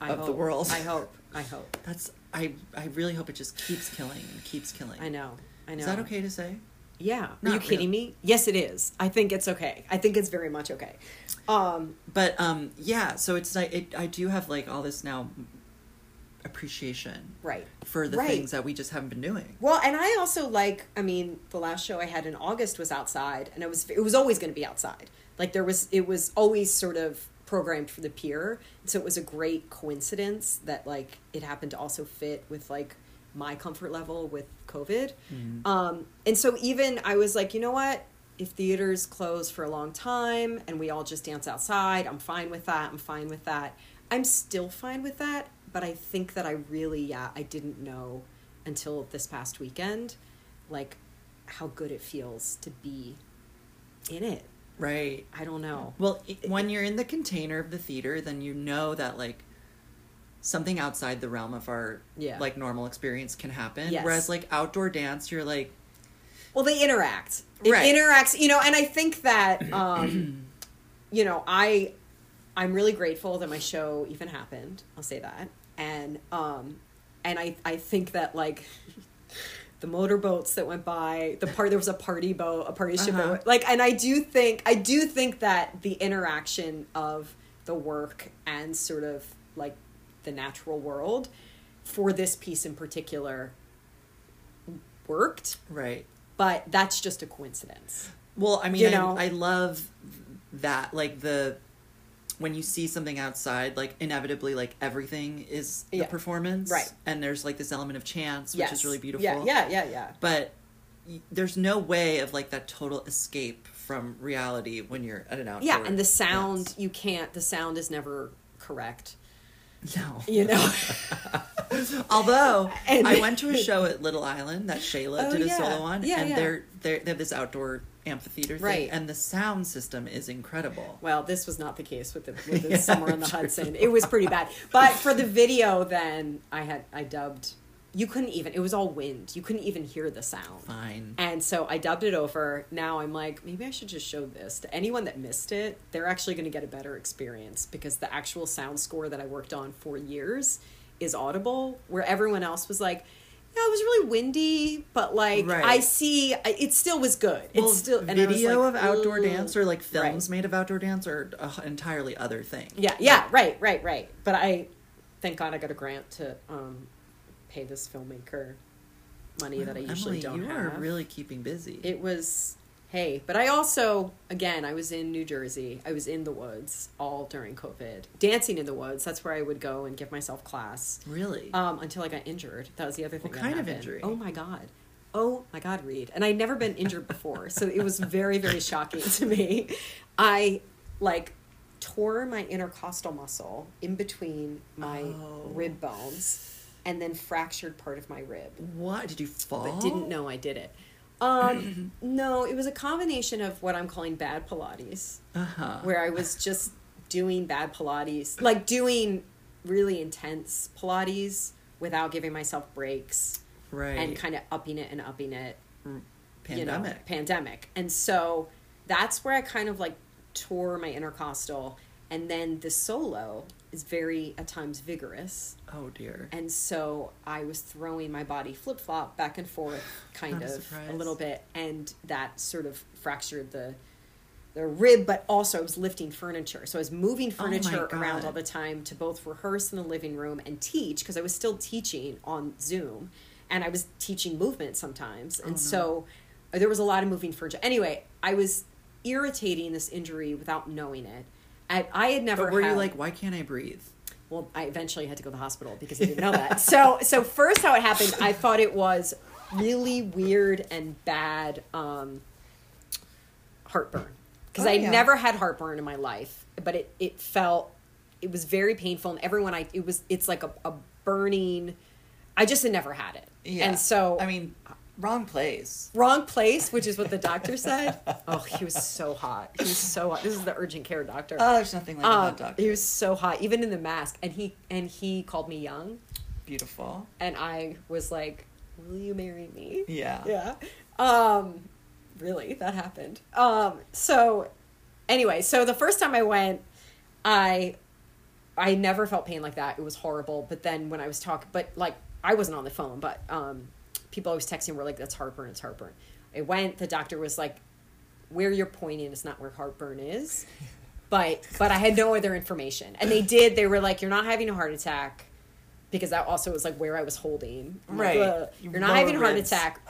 I of the world. i hope i hope That's I I really hope it just keeps killing and keeps killing. i know i know Is that okay to say? Yeah are Not you kidding me yes it is i think it's okay i think it's very much okay um But um yeah, so it's like it, I do have like all this now appreciation right for the Right. things that we just haven't been doing. Well, and I also like. I mean, the last show I had in August was outside, and it was it was always going to be outside. Like there was, it was always sort of programmed for the pier, so it was a great coincidence that like it happened to also fit with like my comfort level with COVID. Mm-hmm. Um, and so even I was like, you know what? If theaters close for a long time and we all just dance outside, I'm fine with that. I'm fine with that. I'm still fine with that, but I think that I really, yeah, I didn't know until this past weekend, like how good it feels to be in it. Right. I don't know. Well, i when you're in the container of the theater, then you know that like something outside the realm of our Yeah. like normal experience can happen. Yes. Whereas like outdoor dance, you're like Well, they interact. It Right. interacts, you know, and I think that, um, you know, I, I'm really grateful that my show even happened. I'll say that, and um, and I I think that like, the motorboats that went by, the part there was a party boat, a party ship. Uh-huh. went- Like, and I do think I do think that the interaction of the work and sort of like the natural world for this piece in particular worked, Right. but that's just a coincidence. Well, I mean, You I, know? I love that. Like the when you see something outside, like inevitably, like everything is Yeah. a performance, Right. And there's like this element of chance, which yes. is really beautiful. Yeah, yeah, yeah, yeah. But y- there's no way of like that total escape from reality when you're at an outdoor. Yeah, and the sound dance. you can't. The sound is never correct. No. You know. Although And- I went to a show at Little Island that Shayla Oh, did a yeah. solo on, Yeah, and yeah. they're they're they have this outdoor amphitheater thing, Right. and the sound system is incredible. Well, this was not the case with the, with the Yeah, summer on the true. Hudson. It was pretty bad. But for the video, then I had I dubbed. You couldn't even. It was all wind. You couldn't even hear the sound. Fine. And so I dubbed it over. Now I'm like, maybe I should just show this to anyone that missed it. They're actually going to get a better experience because the actual sound score that I worked on for years is audible, where everyone else was like, yeah, it was really windy, but like Right. I see, I- it still was good. It's well, still and I was video like, of outdoor "Ugh." dance or like films Right. made of outdoor dance are an entirely other thing. Yeah, yeah, right, right, right. But I, thank God, I got a grant to um, pay this filmmaker money that I usually Emily, don't you have. are really keeping busy. it was hey, but I also again I was in New Jersey. I was in the woods all during COVID, dancing in the woods. That's where I would go and give myself class really? um, until I got injured. That was the other thing. What kind of happened. injury? Oh my god. Oh my god, Reed. And I'd never been injured before, so it was very, very shocking to me. I like tore my intercostal muscle in between my Oh. rib bones and then fractured part of my rib. what did you fall? But didn't know I did it. Um, no, it was a combination of what I'm calling bad Pilates Uh huh. where I was just doing bad Pilates, like doing really intense Pilates without giving myself breaks Right. and kind of upping it and upping it. pandemic. You know, pandemic. And so that's where I kind of like tore my intercostal. And then the solo is very, at times, vigorous. oh dear. And so I was throwing my body flip flop back and forth, kind Not a of a little bit, and that sort of fractured the the rib. But also, I was lifting furniture, so I was moving Oh furniture around all the time to both rehearse in the living room and teach because I was still teaching on Zoom, and I was teaching movement sometimes, and Oh, no. so uh, there was a lot of moving furniture. Anyway, I was irritating this injury without knowing it. I, I had never. But were you like, why can't I breathe? well, I eventually had to go to the hospital because I didn't know that. So, so first, how it happened, I thought it was really weird and bad um, heartburn because Oh, I yeah. never had heartburn in my life, but it it felt it was very painful, and everyone I it was it's like a, a burning. I just had never had it, Yeah. and so I mean, wrong place. wrong place, which is what the doctor said. Oh, he was so hot. He was so hot. This is the urgent care doctor. Oh, there's nothing like Um, that, doctor. he was so hot, even in the mask, and he and he called me young, Beautiful. and I was like, "Will you marry me?" Yeah. Yeah. Um, really, that happened. Um, so anyway, so the first time I went, I I never felt pain like that. It was horrible. But then when I was talking, but like I wasn't on the phone, but um, people I was texting were like, "That's heartburn. It's heartburn." I went. The doctor was like, "Where you're pointing is not where heartburn is." But but I had no other information, and they did. They were like, "You're not having a heart attack," because that also was like where I was holding. I'm like, Right. "Ugh." You're not Lower having a heart ribs. attack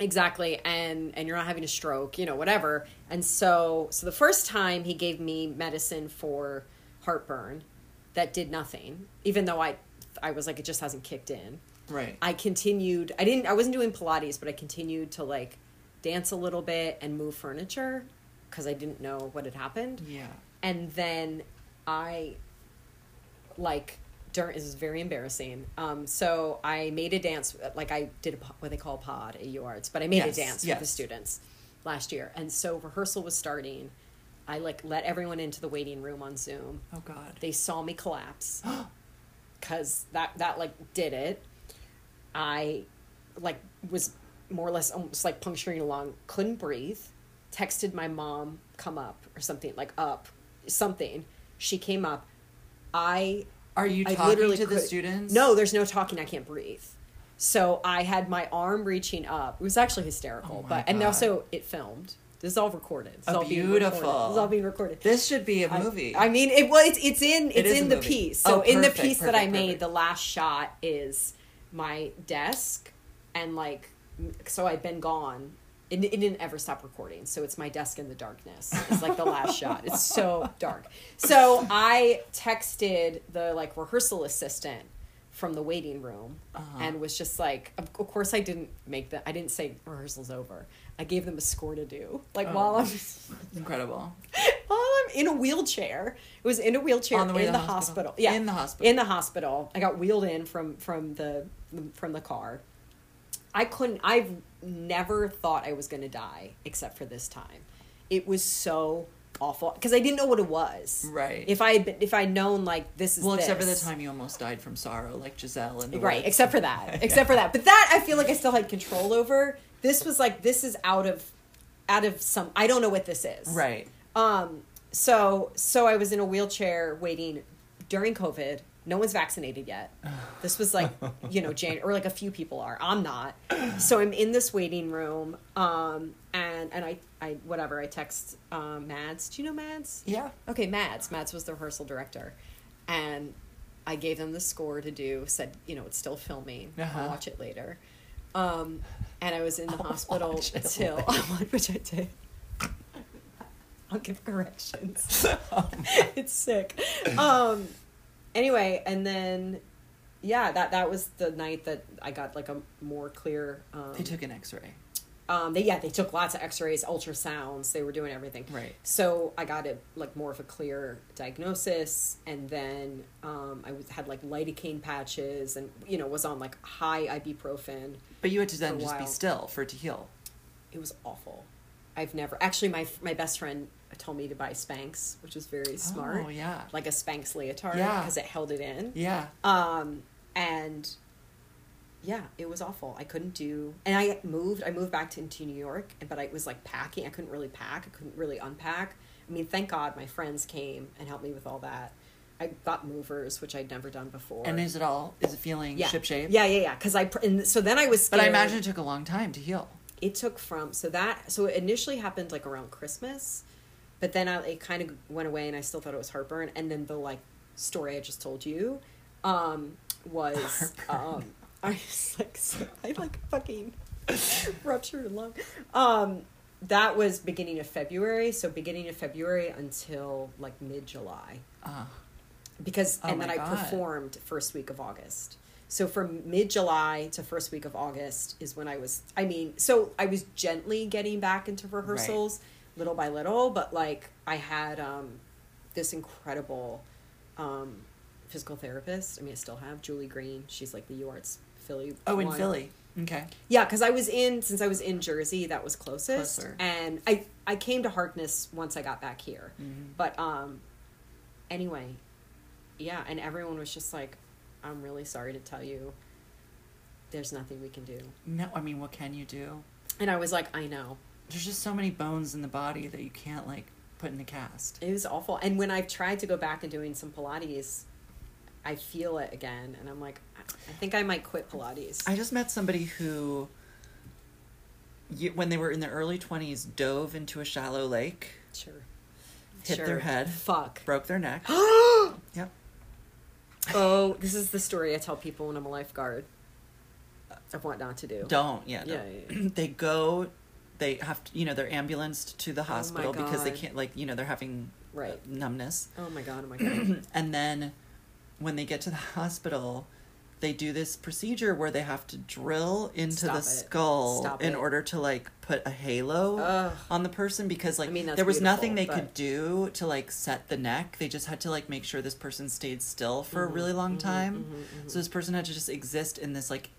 exactly and and you're not having a stroke you know whatever and so so the first time he gave me medicine for heartburn that did nothing even though i i was like it just hasn't kicked in Right. i continued i didn't i wasn't doing pilates but i continued to like dance a little bit and move furniture because i didn't know what had happened yeah. and then I like during this is very embarrassing. Um, so I made a dance like I did a, what they call pod at UArts, but I made Yes, a dance yes. with the students last year, and so rehearsal was starting. I like let everyone into the waiting room on Zoom. Oh God. They saw me collapse because that that like did it. I like was more or less almost like puncturing along, couldn't breathe. Texted my mom, come up or something like up, something. She came up. I Are you I talking literally to the could- students? No, there's no talking. I can't breathe. So I had my arm reaching up. It was actually hysterical, Oh but and also it filmed. This is all recorded. This is Oh, all beautiful. recorded. This is all being recorded. This should be a movie. I, mean, it well, it's it's in it's a in the movie. piece. Oh, so Oh, in the perfect, piece that I perfect, made, the last shot is my desk and like so I'd been gone. It, it didn't ever stop recording, so it's my desk in the darkness. It's like the last shot. It's so dark. So I texted the like rehearsal assistant from the waiting room Uh-huh. and was just like, of, of course I didn't make that. I didn't say rehearsal's over. I gave them a score to do, like Oh. while I'm Incredible. while I'm in a wheelchair. It was in a wheelchair On the way in the the hospital. hospital. Yeah, In the hospital. In the hospital. I got wheeled in from from the from the car. I couldn't. I've never thought I was going to die except for this time. It was so awful because I didn't know what it was. Right. If I had been, if I'd known like this is Well, except for the time you almost died from sorrow, like Giselle and Right, except for that. Except for that. But that I feel like I still had control over. This was like this is out of out of some I don't know what this is. Right. Um so so I was in a wheelchair waiting during COVID. No one's vaccinated yet. This was like, you know, Jan or like a few people are. I'm not. So I'm in this waiting room um and and I I whatever, I text um Mads. Do you know Mads? Yeah. Okay, Mads. Mads was the rehearsal director. And I gave them the score to do, said, you know, it's still filming. Uh-huh. I'll watch it later. Um, and I was in the I'll hospital till, which I did. I'll give corrections. Oh it's sick. Um, anyway, and then, yeah, that that was the night that I got like a more clear. Um, They took an X-ray. um, they yeah they took lots of X-rays, ultrasounds. They were doing everything. Right. So I got it like more of a clear diagnosis, and then um, I was, had like lidocaine patches, and you know was on like high ibuprofen. But you had to then just be still for it to heal. It was awful. I've never actually my my best friend told me to buy Spanx, which was very smart. Oh yeah. Like a Spanx leotard Yeah. because it held it in. Yeah. Um, and yeah, it was awful. I couldn't do, and I moved. I moved back to into New York, but I was like packing. I couldn't really pack. I couldn't really unpack. I mean, thank God my friends came and helped me with all that. I got movers, which I'd never done before. And is it all? Is it feeling yeah, ship shape? Yeah, yeah, yeah. Because I and so then I was. But I imagine it took a long time to heal. it took from so that so it initially happened like around Christmas, but then I, it kind of went away, and I still thought it was heartburn. And then the like story I just told you um, was um, I was like so, I like fucking ruptured a lung. Um, that was beginning of February, so beginning of February until like mid July Uh, because Oh and then my I performed first week of August. So from mid July to first week of August is when I was I mean, so I was gently getting back into rehearsals little by little, but like I had um this incredible um physical therapist. I mean, I still have Julie Green. She's like the UArts Philly. oh, in. Philly. Okay. Yeah, because I was in since I was in Jersey, that was closest, Closer. and I I came to Harkness once I got back here. Mhm. But um, anyway, yeah, and everyone was just like, "I'm really sorry to tell you, there's nothing we can do." No, I mean, what can you do? And I was like, "I know." There's just so many bones in the body that you can't like put in a cast. It was awful. And when I've tried to go back and doing some Pilates, I feel it again, and I'm like, I think I might quit Pilates. I just met somebody who, when they were in their early 20s, dove into a shallow lake, sure. hit Sure. their head, Fuck. broke their neck. yep. Oh, this is the story I tell people when I'm a lifeguard of what not to do. Don't. Yeah, don't. yeah, yeah. they go, they have to, you know, they're ambulanced to the Oh hospital because they can't, like, you know, they're having uh, Right. numbness. Oh my god! Oh my god! and then when they get to the hospital, they do this procedure where they have to drill into Stop the it. skull Stop in it. order to like put a halo Ugh. on the person because like I mean, there was nothing they beautiful, could do to like set the neck. They just had to like make sure this person stayed still for Mm-hmm, a really long mm-hmm, time. Mm-hmm, mm-hmm. So this person had to just exist in this like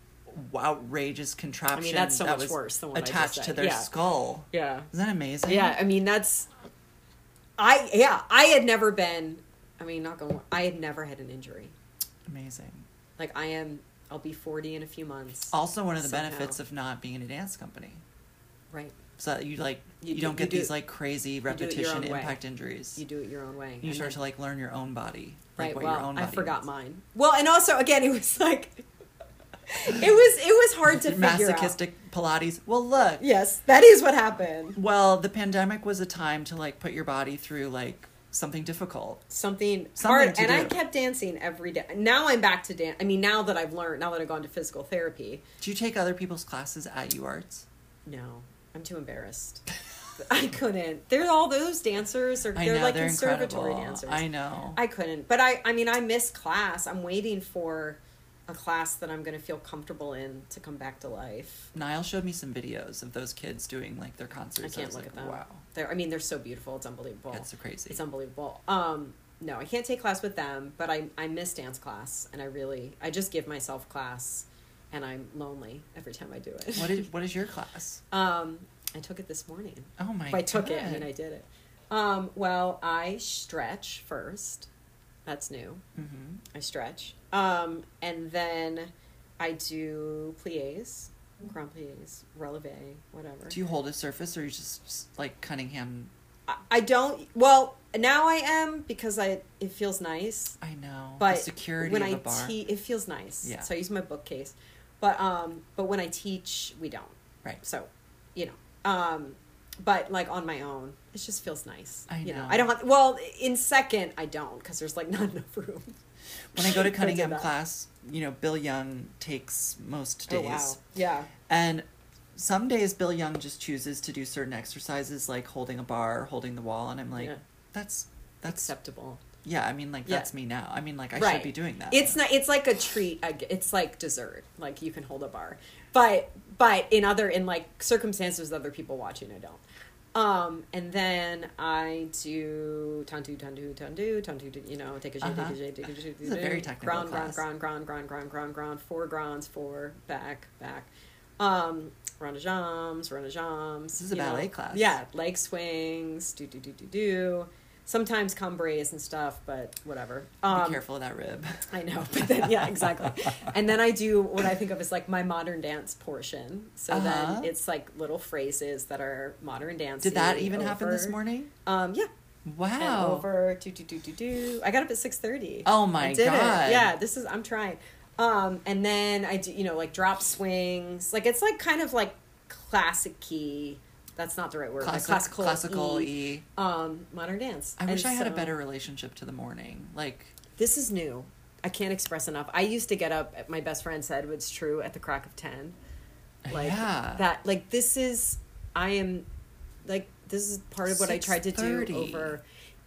outrageous contraption that's so that much was worse than what I attached to their Yeah. skull. Yeah. Isn't that amazing? Yeah, I mean that's I yeah, I had never been I mean not going I had never had an injury. Amazing. Like I am I'll be 40 in a few months. Also one of the Somehow. benefits of not being in a dance company. right. So you like You you, do- don't you get do- these like crazy do it your repetition own way. impact injuries. You do it your own way. You And start then- to like learn your own body. Like Right. what well, your own I forgot needs. mine. Well, and also again it was like it was it was hard to figure out. Masochistic Pilates. Well, look. Yes, that is what happened. Well, the pandemic was a time to like put your body through like something difficult. Something, Something hard, and I kept dancing every day. Now I'm back to dance. I mean, now that I've learned, now that I've gone to physical therapy, Do you take other people's classes at UArts? no, I'm too embarrassed. I couldn't. They're all those dancers. They're, they're know like they're conservatory incredible. dancers. I know. I couldn't. But I I mean I miss class. I'm waiting for a class that I'm going to feel comfortable in to come back to life. Niall showed me some videos of those kids doing like their concerts. I can't was look like, at them. Wow, They're I mean they're so beautiful. It's unbelievable. that's so crazy. It's unbelievable. Um no, I can't take class with them, but I I miss dance class and I really I just give myself class and I'm lonely every time I do it. what is what is your class? um I took it this morning. Oh my! If I took it, I God. mean I did it. Um well, I stretch first. That's new. Mhm. I stretch. Um, and then I do plies, grand plies, releve, whatever. Do you hold a surface, or you just, just like Cunningham? I, I don't. Well, now I am because I it feels nice. I know, But the security when of I te- it feels nice. Yeah. So I use my bookcase, but um, but when I teach, we don't. right. So, you know, um, but like on my own, it just feels nice. I You know, know. I don't have. Well, in second, I don't because there's like not enough room. When I go to Cunningham class, you know, Bill Young takes most Oh days. wow! Yeah. And some days Bill Young just chooses to do certain exercises like holding a bar, holding the wall, and I'm like, Yeah. that's that's Acceptable. yeah. I mean, like Yeah. that's me now. I mean, like I right. should be doing that. It's not. It's like a treat. It's like dessert. Like you can hold a bar, but but in other in like circumstances, with other people watching, I don't. Um, and then I do tendu tendu tendu tendu. You know, take a Uh-huh. take a take a take a This is a very technical ground class. ground ground ground ground ground ground four grounds four back back. Um, run a jams, run a jams. This is a know. ballet class. Yeah, leg swings, do do do do do. Sometimes cambrés and stuff, but whatever. Um, be careful of that rib. I know, but then yeah, exactly. and then I do what I think of as like my modern dance portion. So Uh-huh. then it's like little phrases that are modern dance. Did that even happen this morning? Um, yeah. Wow. And over do do do do do. I got up at six thirty. Oh my God. It. Yeah, this is I'm trying. Um, and then I do you know like drop swings. Like it's like kind of like classic key. That's not the right word. Classic, classical, classical E, um, modern dance. I wish And I had a better relationship to the morning. Like, This is new. I can't express enough. I used to get up. My best friend said it's true at the crack of ten. Like yeah. that. Like this is. I am. Like this is part of what I tried to do over.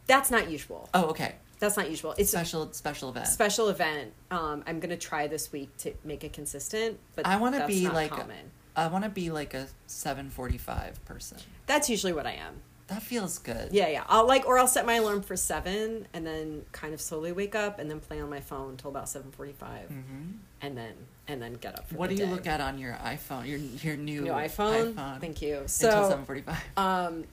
That's not usual. Oh, okay. That's not usual. It's Special special event. special event. Um, I'm gonna try this week to make it consistent. But I want to be like common. I want to be like a 7:45 person. That's usually what I am. That feels good. Yeah, yeah. I'll like, or I'll set my alarm for seven, and then kind of slowly wake up, and then play on my phone till about seven forty-five, Mhm. and then and then get up. For What do you day. look at on your iPhone? Your your new, New iPhone. iPhone. Thank you. Until So, 7:45. um,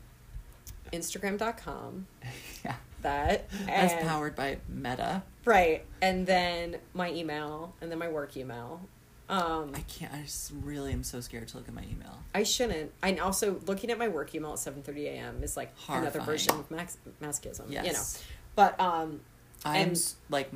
Instagram.com. yeah. That As and- powered by Meta. right, and then my email, and then my work email. Um, I can't. I just really am so scared to look at my email. I shouldn't. And also, looking at my work email at seven thirty a.m. is like another version of max- masochism. Yes. You know, but um, I'm And- like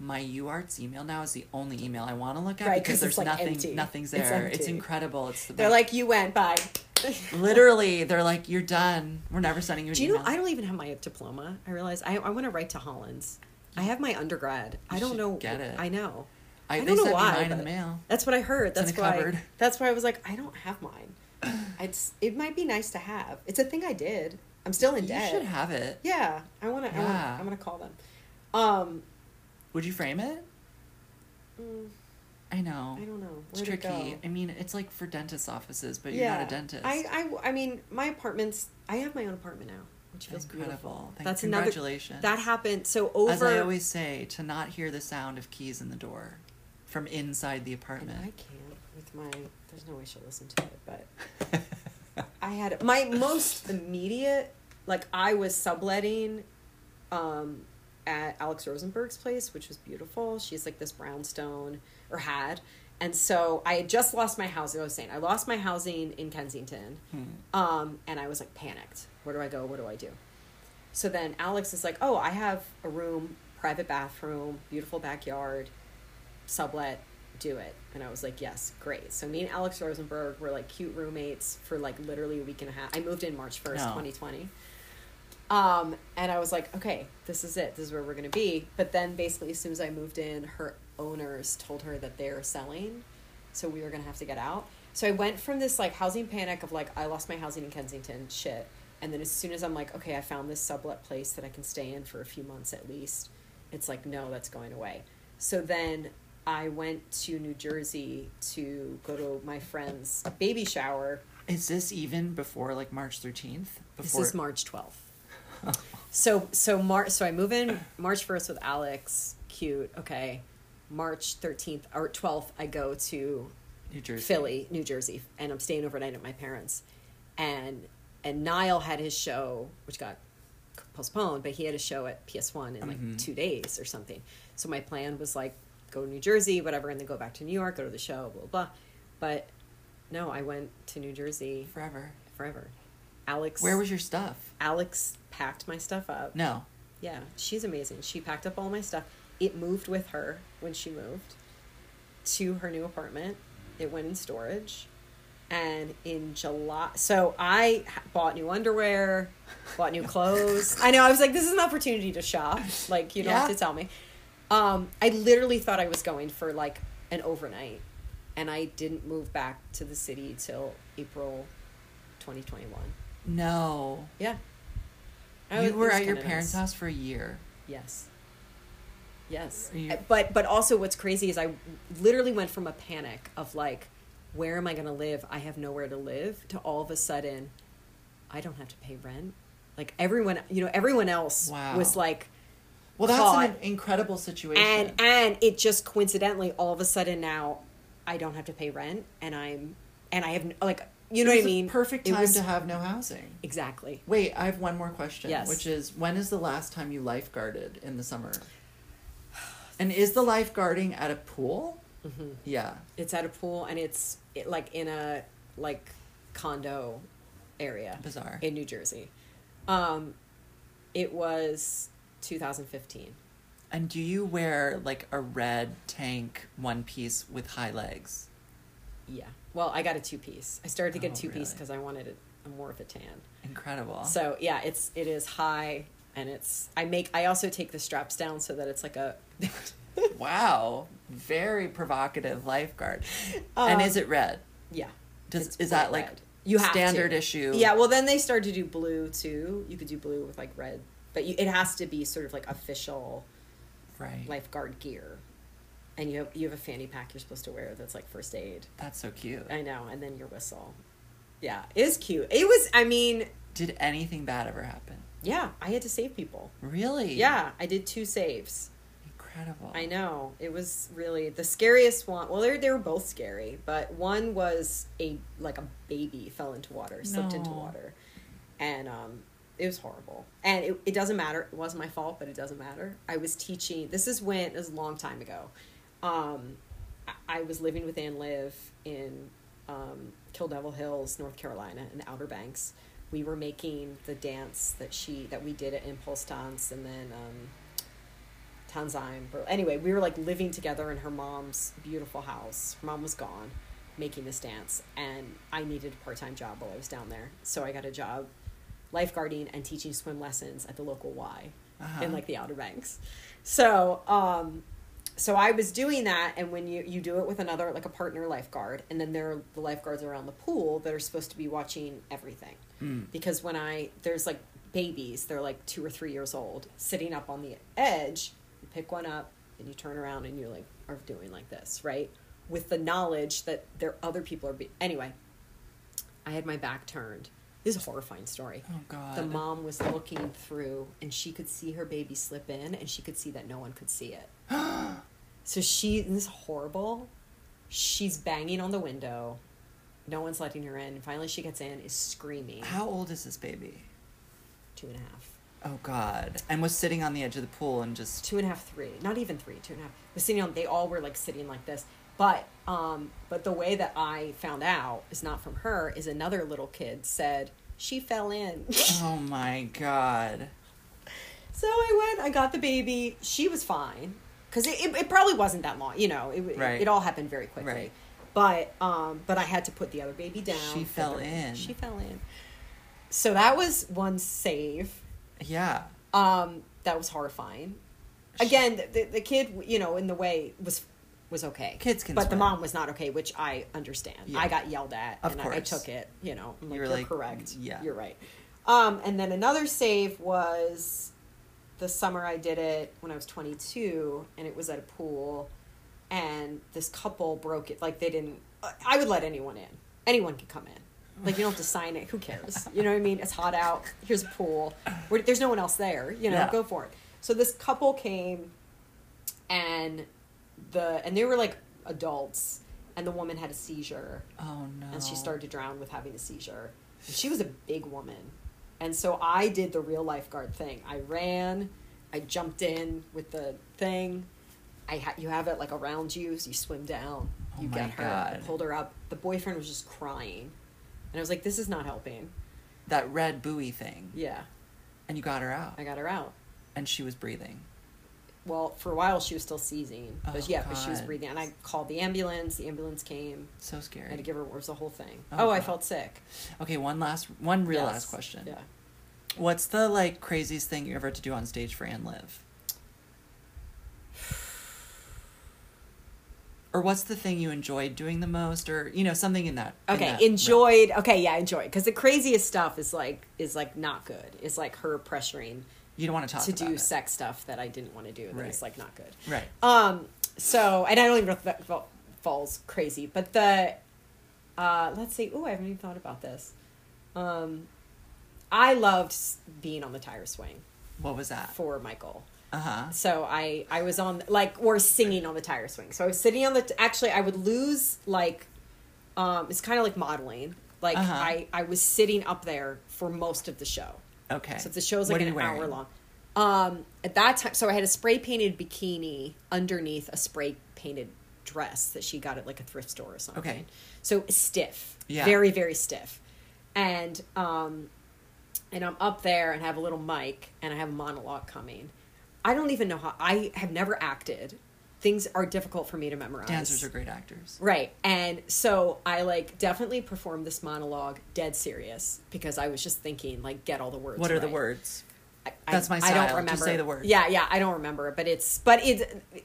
my UArts email now is the only email I want to look at Right, because 'cause there's like, nothing. empty. Nothing's there. It's, empty. incredible. It's the they're best. like, "You went bye." literally. They're like, you're done. We're never sending you an Do you know? I don't even have my diploma. I realize I I want to write to Hollins. I have my undergrad. I don't know. get it. I know. I, I don't know why, mine in the mail. That's what I heard. It's That's why. cupboard. That's why I was like, I don't have mine. It's it might be nice to have. It's a thing I did. I'm still in You debt. should have it. Yeah, I want to. Yeah. I'm gonna call them. Um, Would you frame it? mm, I know. I don't know. It's Where'd it tricky. go? I mean, it's like for dentist offices, but you're not a dentist. I, I, I mean, my apartment's. I have my own apartment now, which feels Incredible. beautiful. Thank- That's another. congratulations. That happened. So over. As I always say, to not hear the sound of keys in the door from inside the And apartment. I can't with my. There's no way she'll listen to it, but I had my most immediate. Like I was subletting, um, at Alex Rosenberg's place, which was beautiful. She's like this brownstone, or had. And so I had just lost my housing. I was saying I lost my housing in Kensington, Hmm. um, and I was like panicked. Where do I go? What do I do? So then Alex is like, "Oh, I have a room, private bathroom, beautiful backyard, sublet. do it. And I was like, yes, great. So me and Alex Rosenberg were like cute roommates for like literally a week and a half. I moved in March 1st, No. 2020. Um, and I was like, okay, this is it. This is where we're going to be. But then basically, as soon as I moved in, her owners told her that they're selling. So we were going to have to get out. So I went from this like housing panic of like, I lost my housing in Kensington shit. And then as soon as I'm like, okay, I found this sublet place that I can stay in for a few months at least, it's like, no, that's going away. So then I went to New Jersey to go to my friend's baby shower. Is this even before like March 13th? This Before is March 12th. so so March so I move in March 1st with Alex, cute, okay. March 13th or 12th I go to New Jersey. Philly, New Jersey, and I'm staying overnight at my parents. And and Niall had his show, which got postponed, but he had a show at PS1 in like Mhm. two days or something. So my plan was like go to New Jersey, whatever, and then go back to New York, go to the show, blah blah. blah. But no, I went to New Jersey Forever. forever. Alex, Where was your stuff? Alex packed my stuff up. No. Yeah, she's amazing. She packed up all my stuff. It moved with her when she moved to her new apartment. It went in storage. And in July, so I bought new underwear, bought new clothes. I know, I was like, this is an opportunity to shop. Like, you don't have to tell me. Um, I literally thought I was going for like an overnight. And I didn't move back to the city till April 2021. No. Yeah. I you was- were at your parents' nice. house for a year. Yes. Yes. You- Uh, But but also what's crazy is I literally went from a panic of like where am I going to live? I have nowhere to live to all of a sudden I don't have to pay rent. Like everyone, you know, everyone else Wow. was like Well, that's Caught. an incredible situation. and and it just coincidentally all of a sudden now I don't have to pay rent and I'm and I have like you know what I mean? Perfect time was- to have no housing. Exactly. Wait, I have one more question. Yes. Which is when is the last time you lifeguarded in the summer? And is the lifeguarding at a pool? hmm Yeah. It's at a pool and it's it, like in a like condo area. Bizarre. in New Jersey. Um, it was 2015. And do you wear like a red tank one piece with high legs? Yeah. Well, I got a two piece. I started to get Oh, two piece really? because I wanted it more of a tan. Incredible. So yeah, it's it is high and it's I make I also take the straps down so that it's like a wow. Very provocative lifeguard. and Um, is it red? yeah. Does is that bright like you have standard to. issue? Yeah. Well, then they started to do blue too. You could do blue with like red, but you, it has to be sort of like official Right. lifeguard gear. And you have you have a fanny pack you're supposed to wear that's like first aid. That's so cute. I know, and then your whistle. Yeah, it is cute. It was. I mean, Did anything bad ever happen? yeah, I had to save people. Really? Yeah, I did two saves. Incredible. I know it was really the scariest one. Well, they they were both scary, but one was a like a baby fell into water, slipped into water, and um, it was horrible. And it, it doesn't matter. It wasn't my fault, but it doesn't matter. I was teaching. This is when it was a long time ago. Um, I, I was living with Ann Liv in um, Kill Devil Hills, North Carolina, in the Outer Banks. We were making the dance that she that we did at ImPulsTanz, and then. Um, Tanzime. But anyway, we were like living together in her mom's beautiful house. Her mom was gone, making this dance, and I needed a part time job while I was down there. So I got a job lifeguarding and teaching swim lessons at the local Y Uh-huh. in like the Outer Banks. So, um, so I was doing that, and when you you do it with another like a partner lifeguard, and then there are the lifeguards around the pool that are supposed to be watching everything Mm. because when I there's like babies, they're like two or three years old, sitting up on the edge. You pick one up and you turn around and you're like are doing like this, right? With the knowledge that there other people are. Be- anyway, I had my back turned. This is a horrifying story. Oh God. The mom was looking through and she could see her baby slip in and she could see that no one could see it. So she, this is horrible. She's banging on the window. No one's letting her in. Finally, she gets in, is screaming. How old is this baby? Two and a half. Oh God. And was sitting on the edge of the pool and just Two and a half, three. Not even three, two and a half. Was sitting on, they all were like sitting like this. But, um, but the way that I found out is not from her, is another little kid said, she fell in. Oh my God. So I went, I got the baby. She was fine. because it, it, it probably wasn't that long. You know, it Right. it all happened very quickly. Right. But um, but I had to put the other baby down. She fell her- in. She fell in. So that was one save. Yeah. Um, that was horrifying. Again, the, the kid, you know, in the way was was okay. Kids can but the mom was not okay, which I understand. Yeah. I got yelled at, Of and I, I took it. You know, I'm like, You were you're like, correct. yeah. you're right. Um, and then another save was the summer I did it when I was 22, and it was at a pool, and this couple broke it. Like they didn't. I would let anyone in. Anyone could come in. Like you don't have to sign it. Who cares? You know what I mean? It's hot out. Here's a pool. Where, there's no one else there. You know, Yeah. go for it. So this couple came, and the and they were like adults, and the woman had a seizure Oh no. and she started to drown with having a seizure. And she was a big woman. And so I did the real lifeguard thing. I ran, I jumped in with the thing. I ha- you have it like around you, so you swim down. Oh You get her. I God. pulled her up. The boyfriend was just crying. And I was like, this is not helping. that red buoy thing, Yeah. and you got her out, I got her out. and she was breathing. Well, for a while she was still seizing. But Oh, yeah, but she was breathing. And I called the ambulance. The ambulance came. So scary. I had to give her it was the whole thing. Oh, Oh, I felt sick. Okay, one last, one real Yes. last question. Yeah. What's the like craziest thing you ever had to do on stage for Ann Liv? Or what's the thing you enjoyed doing the most, or you know something in that? in Okay, that realm? enjoyed. Okay, yeah, enjoyed. Because the craziest stuff is like is like not good. It's like her pressuring You don't want to talk to do it. sex stuff that I didn't want to do. That Right. is like not good. right? Um. So, and I don't even know if that falls crazy, but the, uh, let's see. Oh, I haven't even thought about this. Um, I loved being on the tire swing What was that? for Michael. Uh huh. So I I was on like or singing on the tire swing. So I was sitting on the t- actually I would lose like um it's kind of like modeling. Like Uh-huh. I I was sitting up there for most of the show. Okay. So if the show's like an hour long. Um at that time so I had a spray painted bikini underneath a spray painted dress that she got at like a thrift store or something. Okay. So stiff. Yeah. Very very stiff. And um and I'm up there and have a little mic and I have a monologue coming. I don't even know how I have never acted. Things are difficult for me to memorize. Dancers are great actors. Right. And so I like definitely performed this monologue dead serious because I was just thinking like get all the words. What are the words? I, That's my I don't Just remember. say the words. Yeah, yeah, I don't remember, but it's but it's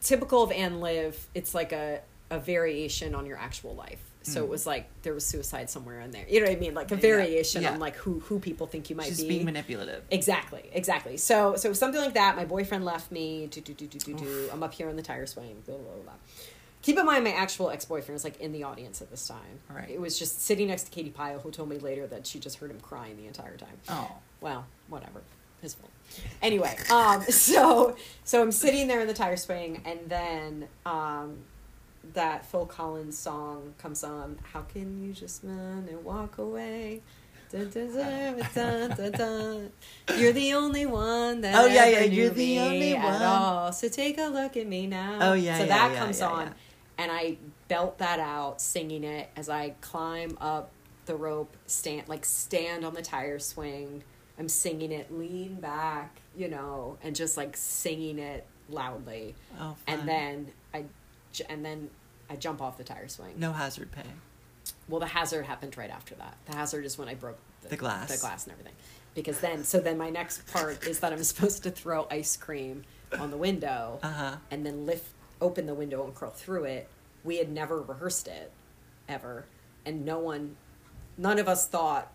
typical of Ann Liv. It's like a a variation on your actual life. So it was like there was suicide somewhere in there. You know what I mean? Like a Mm. Yeah, variation yeah. on like who who people think you might She's be. being manipulative. Exactly, exactly. So, so something like that. My boyfriend left me. Do do do do do do. I'm up here on the tire swing. Blah blah blah. Keep in mind, my actual ex boyfriend was like in the audience at this time. Right. It was just sitting next to Katy Pyle, who told me later that she just heard him crying the entire time. Oh. Well, whatever. His fault. Anyway, um, so so I'm sitting there in the tire swing, and then um, that Phil Collins song comes on. How can you just run and walk away? Dun, dun, dun. You're the only one that Oh, yeah, yeah, you're the only one. all. So take a look at me now. Oh, yeah, So yeah, that yeah, comes yeah, on, and I belt that out, singing it as I climb up the rope, stand like stand on the tire swing. I'm singing it, lean back, you know, and just like singing it loudly. Oh. Fun. And then I, and then I jump off the tire swing. no hazard pay. Well, the hazard happened right after that. The hazard is when I broke the, The glass. the glass and everything. Because then, so then my next part is that I'm supposed to throw ice cream on the window Uh huh. and then lift open the window and crawl through it. We had never rehearsed it ever, and no one, none of us thought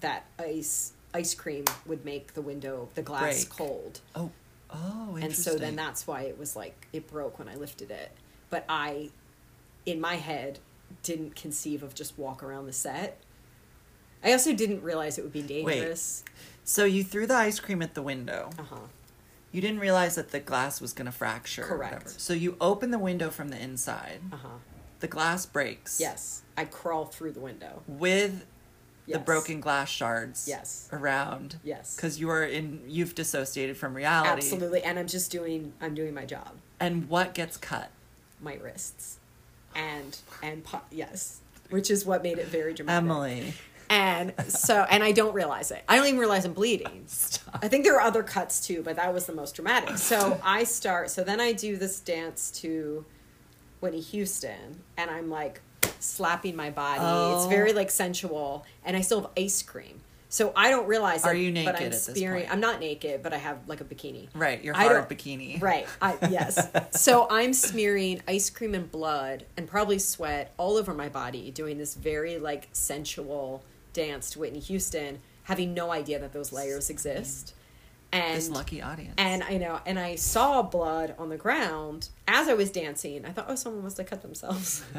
that ice ice cream would make the window the glass Break. cold. Oh. Oh. Interesting. And so then that's why it was like it broke when I lifted it. But I, in my head, didn't conceive of just walk around the set. I also didn't realize it would be dangerous. So you threw the ice cream at the window. Uh huh. You didn't realize that the glass was going to fracture. Correct. So you open the window from the inside. Uh huh. The glass breaks. Yes, I crawl through the window. With the broken glass shards. Yes. Around. Yes. Because you are in. You've dissociated from reality. Absolutely, and I'm just doing. I'm doing my job. And what gets cut? My wrists, and and po- yes, which is what made it very dramatic. Emily. and so and I don't realize it. I don't even realize I'm bleeding. I think there are other cuts too, but that was the most dramatic. So I start. So then I do this dance to Whitney Houston, and I'm like slapping my body. It's Oh. very like sensual, and I still have ice cream. So I don't realize. Are it, you But naked I'm at this spearing. point? I'm not naked, but I have like a bikini. Right, your I hard don't- bikini. Right. I, yes. so I'm smearing ice cream and blood and probably sweat all over my body, doing this very like sensual dance to Whitney Houston, having no idea that those layers exist. And This lucky audience. and I know, and I saw blood on the ground as I was dancing. I thought, oh, someone must have cut themselves.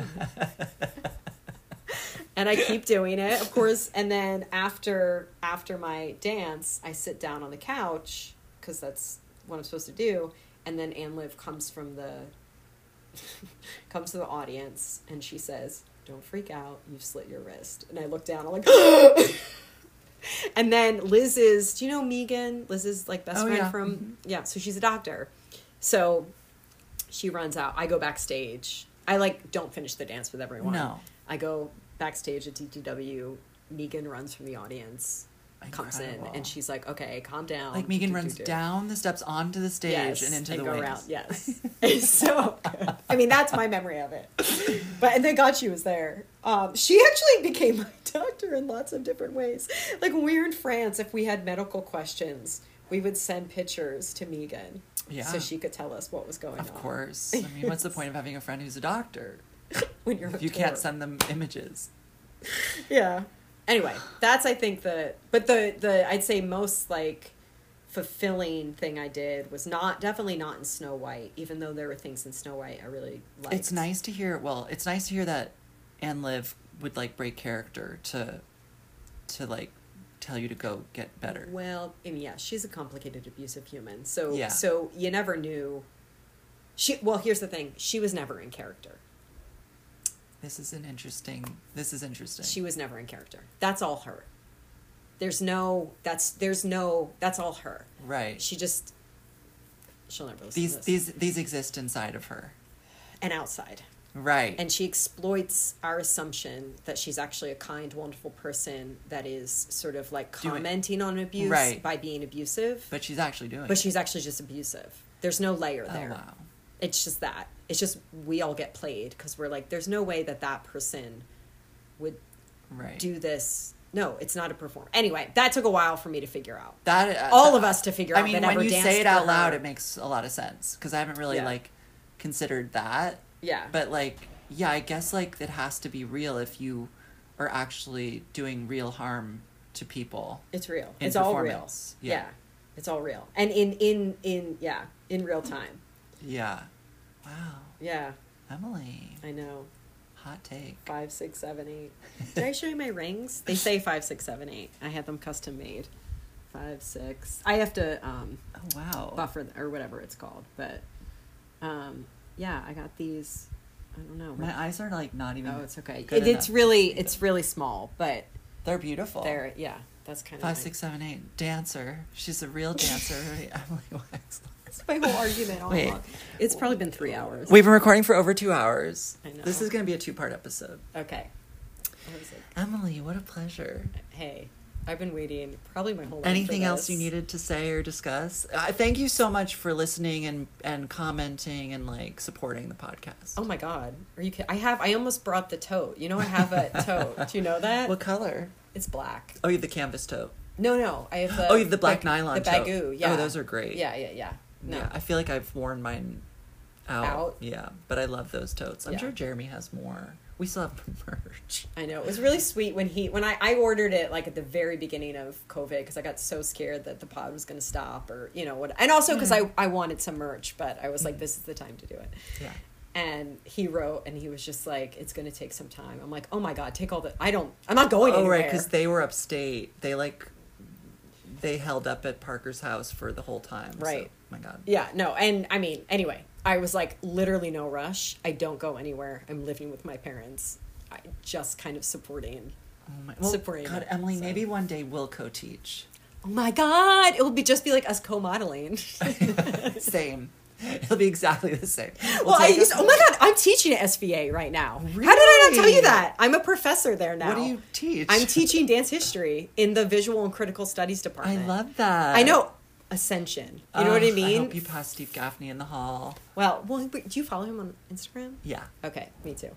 and I keep doing it, of course. And then after after my dance, I sit down on the couch because that's what I'm supposed to do. And then Ann Liv comes from the comes to the audience, and she says, "Don't freak out. You've slit your wrist." And I look down. I'm like. And then Liz is, do you know Megan? Liz is like best Oh, friend yeah. from, mm-hmm. yeah, so she's a doctor. So she runs out. I go backstage. I like don't finish the dance with everyone. No. I go backstage at DTW. Megan runs from the audience, comes in, and she's like, okay, calm down. like Megan Do, do, runs do. down the steps onto the stage Yes, and into the go wings. around. Yes, it's so. Good. I mean, that's my memory of it. But and thank God she was there. Um, she actually became my doctor in lots of different ways. Like when we were in France, if we had medical questions, we would send pictures to Megan, Yeah. so she could tell us what was going Of on. Of course. I mean, what's the point of having a friend who's a doctor when you're if you can't send them images? yeah anyway that's i think the but the the i'd say most like fulfilling thing i did was not definitely not in snow white even though there were things in snow white i really liked It's nice to hear. Well, it's nice to hear that Ann Liv would like break character to, to like tell you to go get better. well I mean, yeah she's a complicated abusive human so Yeah. so you never knew she well here's the thing she was never in character This is an interesting. This is interesting. she was never in character that's all her there's no that's there's no that's all her right. she just she'll never listen these to this. these these exist inside of her. and outside Right. and she exploits our assumption that she's actually a kind, wonderful person that is sort of like commenting on abuse Right. by being abusive, but she's actually doing. but it. she's actually just abusive. There's no layer Oh there. wow. It's just that. It's just we all get played because we're like, there's no way that that person would Right. do this. No, it's not a perform. Anyway, that took a while for me to figure out. that uh, all that- of us to figure I out. mean, when you say it out loud, it makes a lot of sense because I haven't really Yeah. like considered that. yeah, But like, yeah, I guess like it has to be real if you are actually doing real harm to people. it's real. It's all real. Yeah. Yeah. it's all real, and in in in yeah, in real time. Yeah. Wow. Yeah, Emily, I know. hot take. Five, six, seven, eight. Did I show you my rings? They say five, six, seven, eight. I had them custom made. Five, six. I have to um, Oh wow. buffer th- or whatever it's called, but um, yeah, I got these. I don't know. My eyes are like not even. oh, it's okay. It, it's really, it's really small, but They're beautiful. they're yeah. That's kind of Five, six, seven, eight. Dancer. She's a real dancer. Emily Wax. That's my whole argument. All Wait. along. It's probably been three hours. We've been recording for over two hours. I know. This is going to be a two-part episode. Okay. I was like, Emily, what a pleasure. hey, I've been waiting probably my whole life. for Anything else this. you needed to say or discuss? Uh, thank you so much for listening and and commenting and like supporting the podcast. Oh my god, are you? Kidding? I have. I almost brought the tote. You know, I have a tote. Do you know that? What color? It's black. Oh, you have the canvas tote. No, no, I have the. oh, you have the black nylon The tote. Baggu. Yeah. Oh, those are great. Yeah, yeah, yeah. No. Yeah, I feel like I've worn mine out. Out? Yeah, but I love those totes. I'm Yeah. sure Jeremy has more. We still have merch. I know it was really sweet when he when I I ordered it like at the very beginning of COVID because I got so scared that the pod was going to stop or you know what and also because mm. I I wanted some merch but I was like mm. this is the time to do it. Yeah. And he wrote, and he was just like, "It's going to take some time." I'm like, "Oh my god, take all the. I don't. I'm not going Oh, anywhere." right, because they were upstate. They like they held up at Parker's house for the whole time. so- Right. my God. Yeah, no, and I mean, anyway, I was like, literally no rush. I don't go anywhere. I'm living with my parents. I just kind of supporting. Oh my. Well, Supporting God, it, Emily, so. maybe one day we'll co-teach. Oh my god, it will be just be like us co-modeling. Same. It'll be exactly the same. Well, I used, oh my god, I'm teaching at SVA right now. How did I not tell you that? I'm a professor there now. What do you teach? I'm teaching dance history in the visual and critical studies department. I love that. I know ascension. You know what I mean? I hope you pass Steve Gaffney in the hall. well, well, do you follow him on Instagram? Yeah. Okay, me too.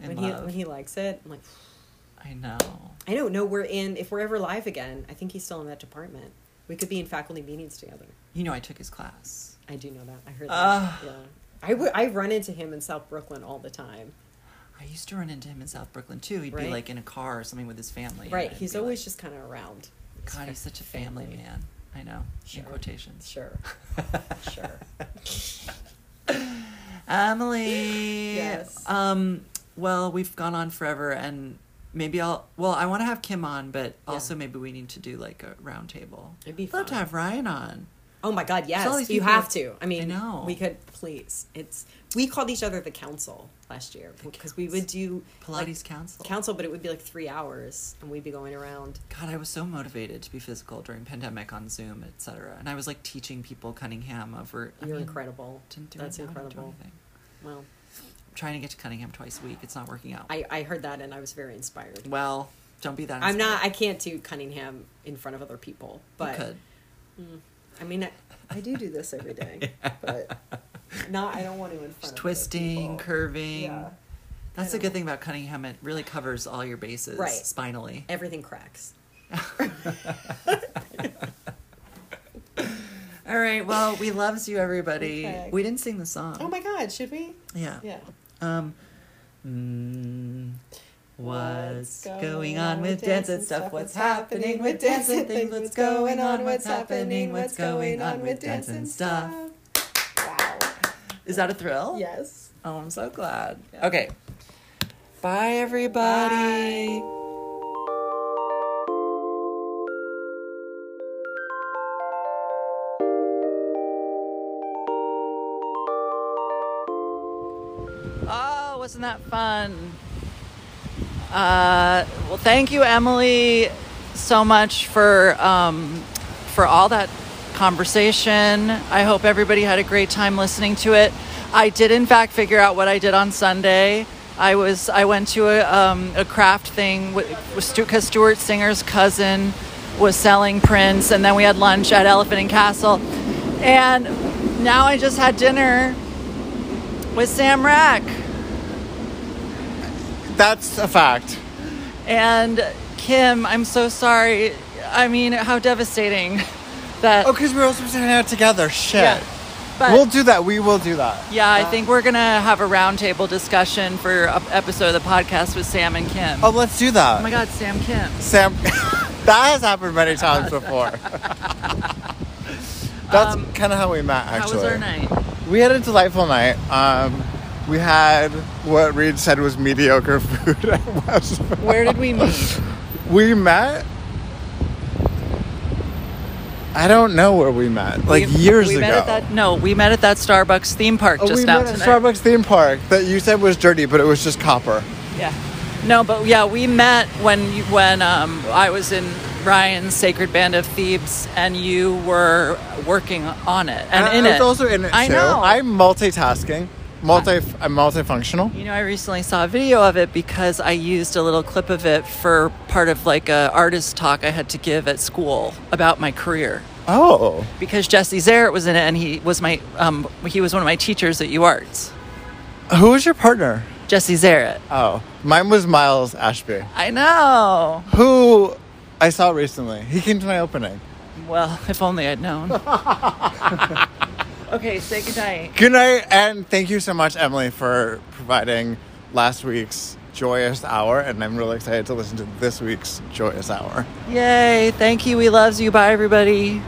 In When he when he likes it, I'm like, I know. I don't know. We're in. If we're ever live again, I think he's still in that department. We could be in faculty meetings together. You know, I took his class. I do know that. I heard that. Yeah. I, w- I run into him in South Brooklyn all the time. I used to run into him in South Brooklyn too. He'd be like in a car or something with his family. Right. He's always like, just kind of around. God, he's such a family, man. I know. Sure. In quotations. Sure. Sure. Emily. Yes. Um. Well, we've gone on forever, and maybe I'll. Well, I want to have Kim on, but Yeah. also maybe we need to do like a round table. It'd be Love to have Ryan on. Oh my God! Yes, you have to. I mean, I we could please. It's we called each other the council last year because we would do Pilates like, Council. council, but it would be like three hours, and we'd be going around. God, I was so motivated to be physical during pandemic on Zoom, etc. And I was like teaching people Cunningham over. I You're mean, incredible. Didn't do That's it now, do incredible. anything. Well, I'm trying to get to Cunningham twice a week. It's not working out. I I heard that and I was very inspired. well, don't be that. I'm not. I can't do Cunningham in front of other people, but you could. Mm. I mean, I, I do do this every day, but not. I don't want to in front Just of twisting, people. curving. Yeah, That's the good thing about Cunningham. It really covers all your bases Right. spinally. everything cracks. All right. Well, we loves you, everybody. Okay. We didn't sing the song. Oh my God! Should we? Yeah. Yeah. Um. mm, what's going on with dance and stuff? What's happening with dance and things? What's going on? What's happening? What's going on with dance and stuff? Wow. Is that a thrill? Yes. Oh, I'm so glad. Yeah. Okay. Bye, everybody. Oh, wasn't that fun? Uh, well, thank you, Emily, so much for um, for all that conversation. I hope everybody had a great time listening to it. I did, in fact, figure out what I did on Sunday. I was I went to a, um, a craft thing with because Stuart Singer's cousin was selling prints, and then we had lunch at Elephant and Castle, and now I just had dinner with Sam Rack. That's a fact. And Kim, I'm so sorry. I mean, how devastating that. Oh, because we were supposed to hang out together. Shit. Yeah. But we'll do that. We will do that. yeah, I think we're gonna have a roundtable discussion for an episode of the podcast with Sam and Kim. Oh, let's do that. Oh my God, Sam Kim. Sam, that has happened many times before. That's Um, kind of how we met, Actually, How was our night? We had a delightful night. Um, we had what Reed said was mediocre food at Westfield. Where did we meet? We met. I don't know where we met. Like We- years we ago. Met at that, no, we met at that Starbucks theme park Oh, just we now met at tonight. Starbucks theme park that you said was dirty, but it was just copper. Yeah. No, but yeah, we met when when um, I was in Ryan's Sacred Band of Thebes, and you were working on it and, I- in I was it. also in it I too. know. I'm multitasking. Multi. I'm multifunctional. You know, I recently saw a video of it because I used a little clip of it for part of like a artist talk I had to give at school about my career. Oh, Because Jesse Zaritt was in it, and he was my um, he was one of my teachers at UArts. who was your partner? Jesse Zaritt. Oh, mine was Miles Ashby, I know. who I saw recently. He came to my opening. Well, if only I'd known. okay, say goodnight. Good night, and thank you so much, Emily, for providing last week's joyous hour. And I'm really excited to listen to this week's joyous hour. Yay! Thank you. We loves you. Bye, everybody.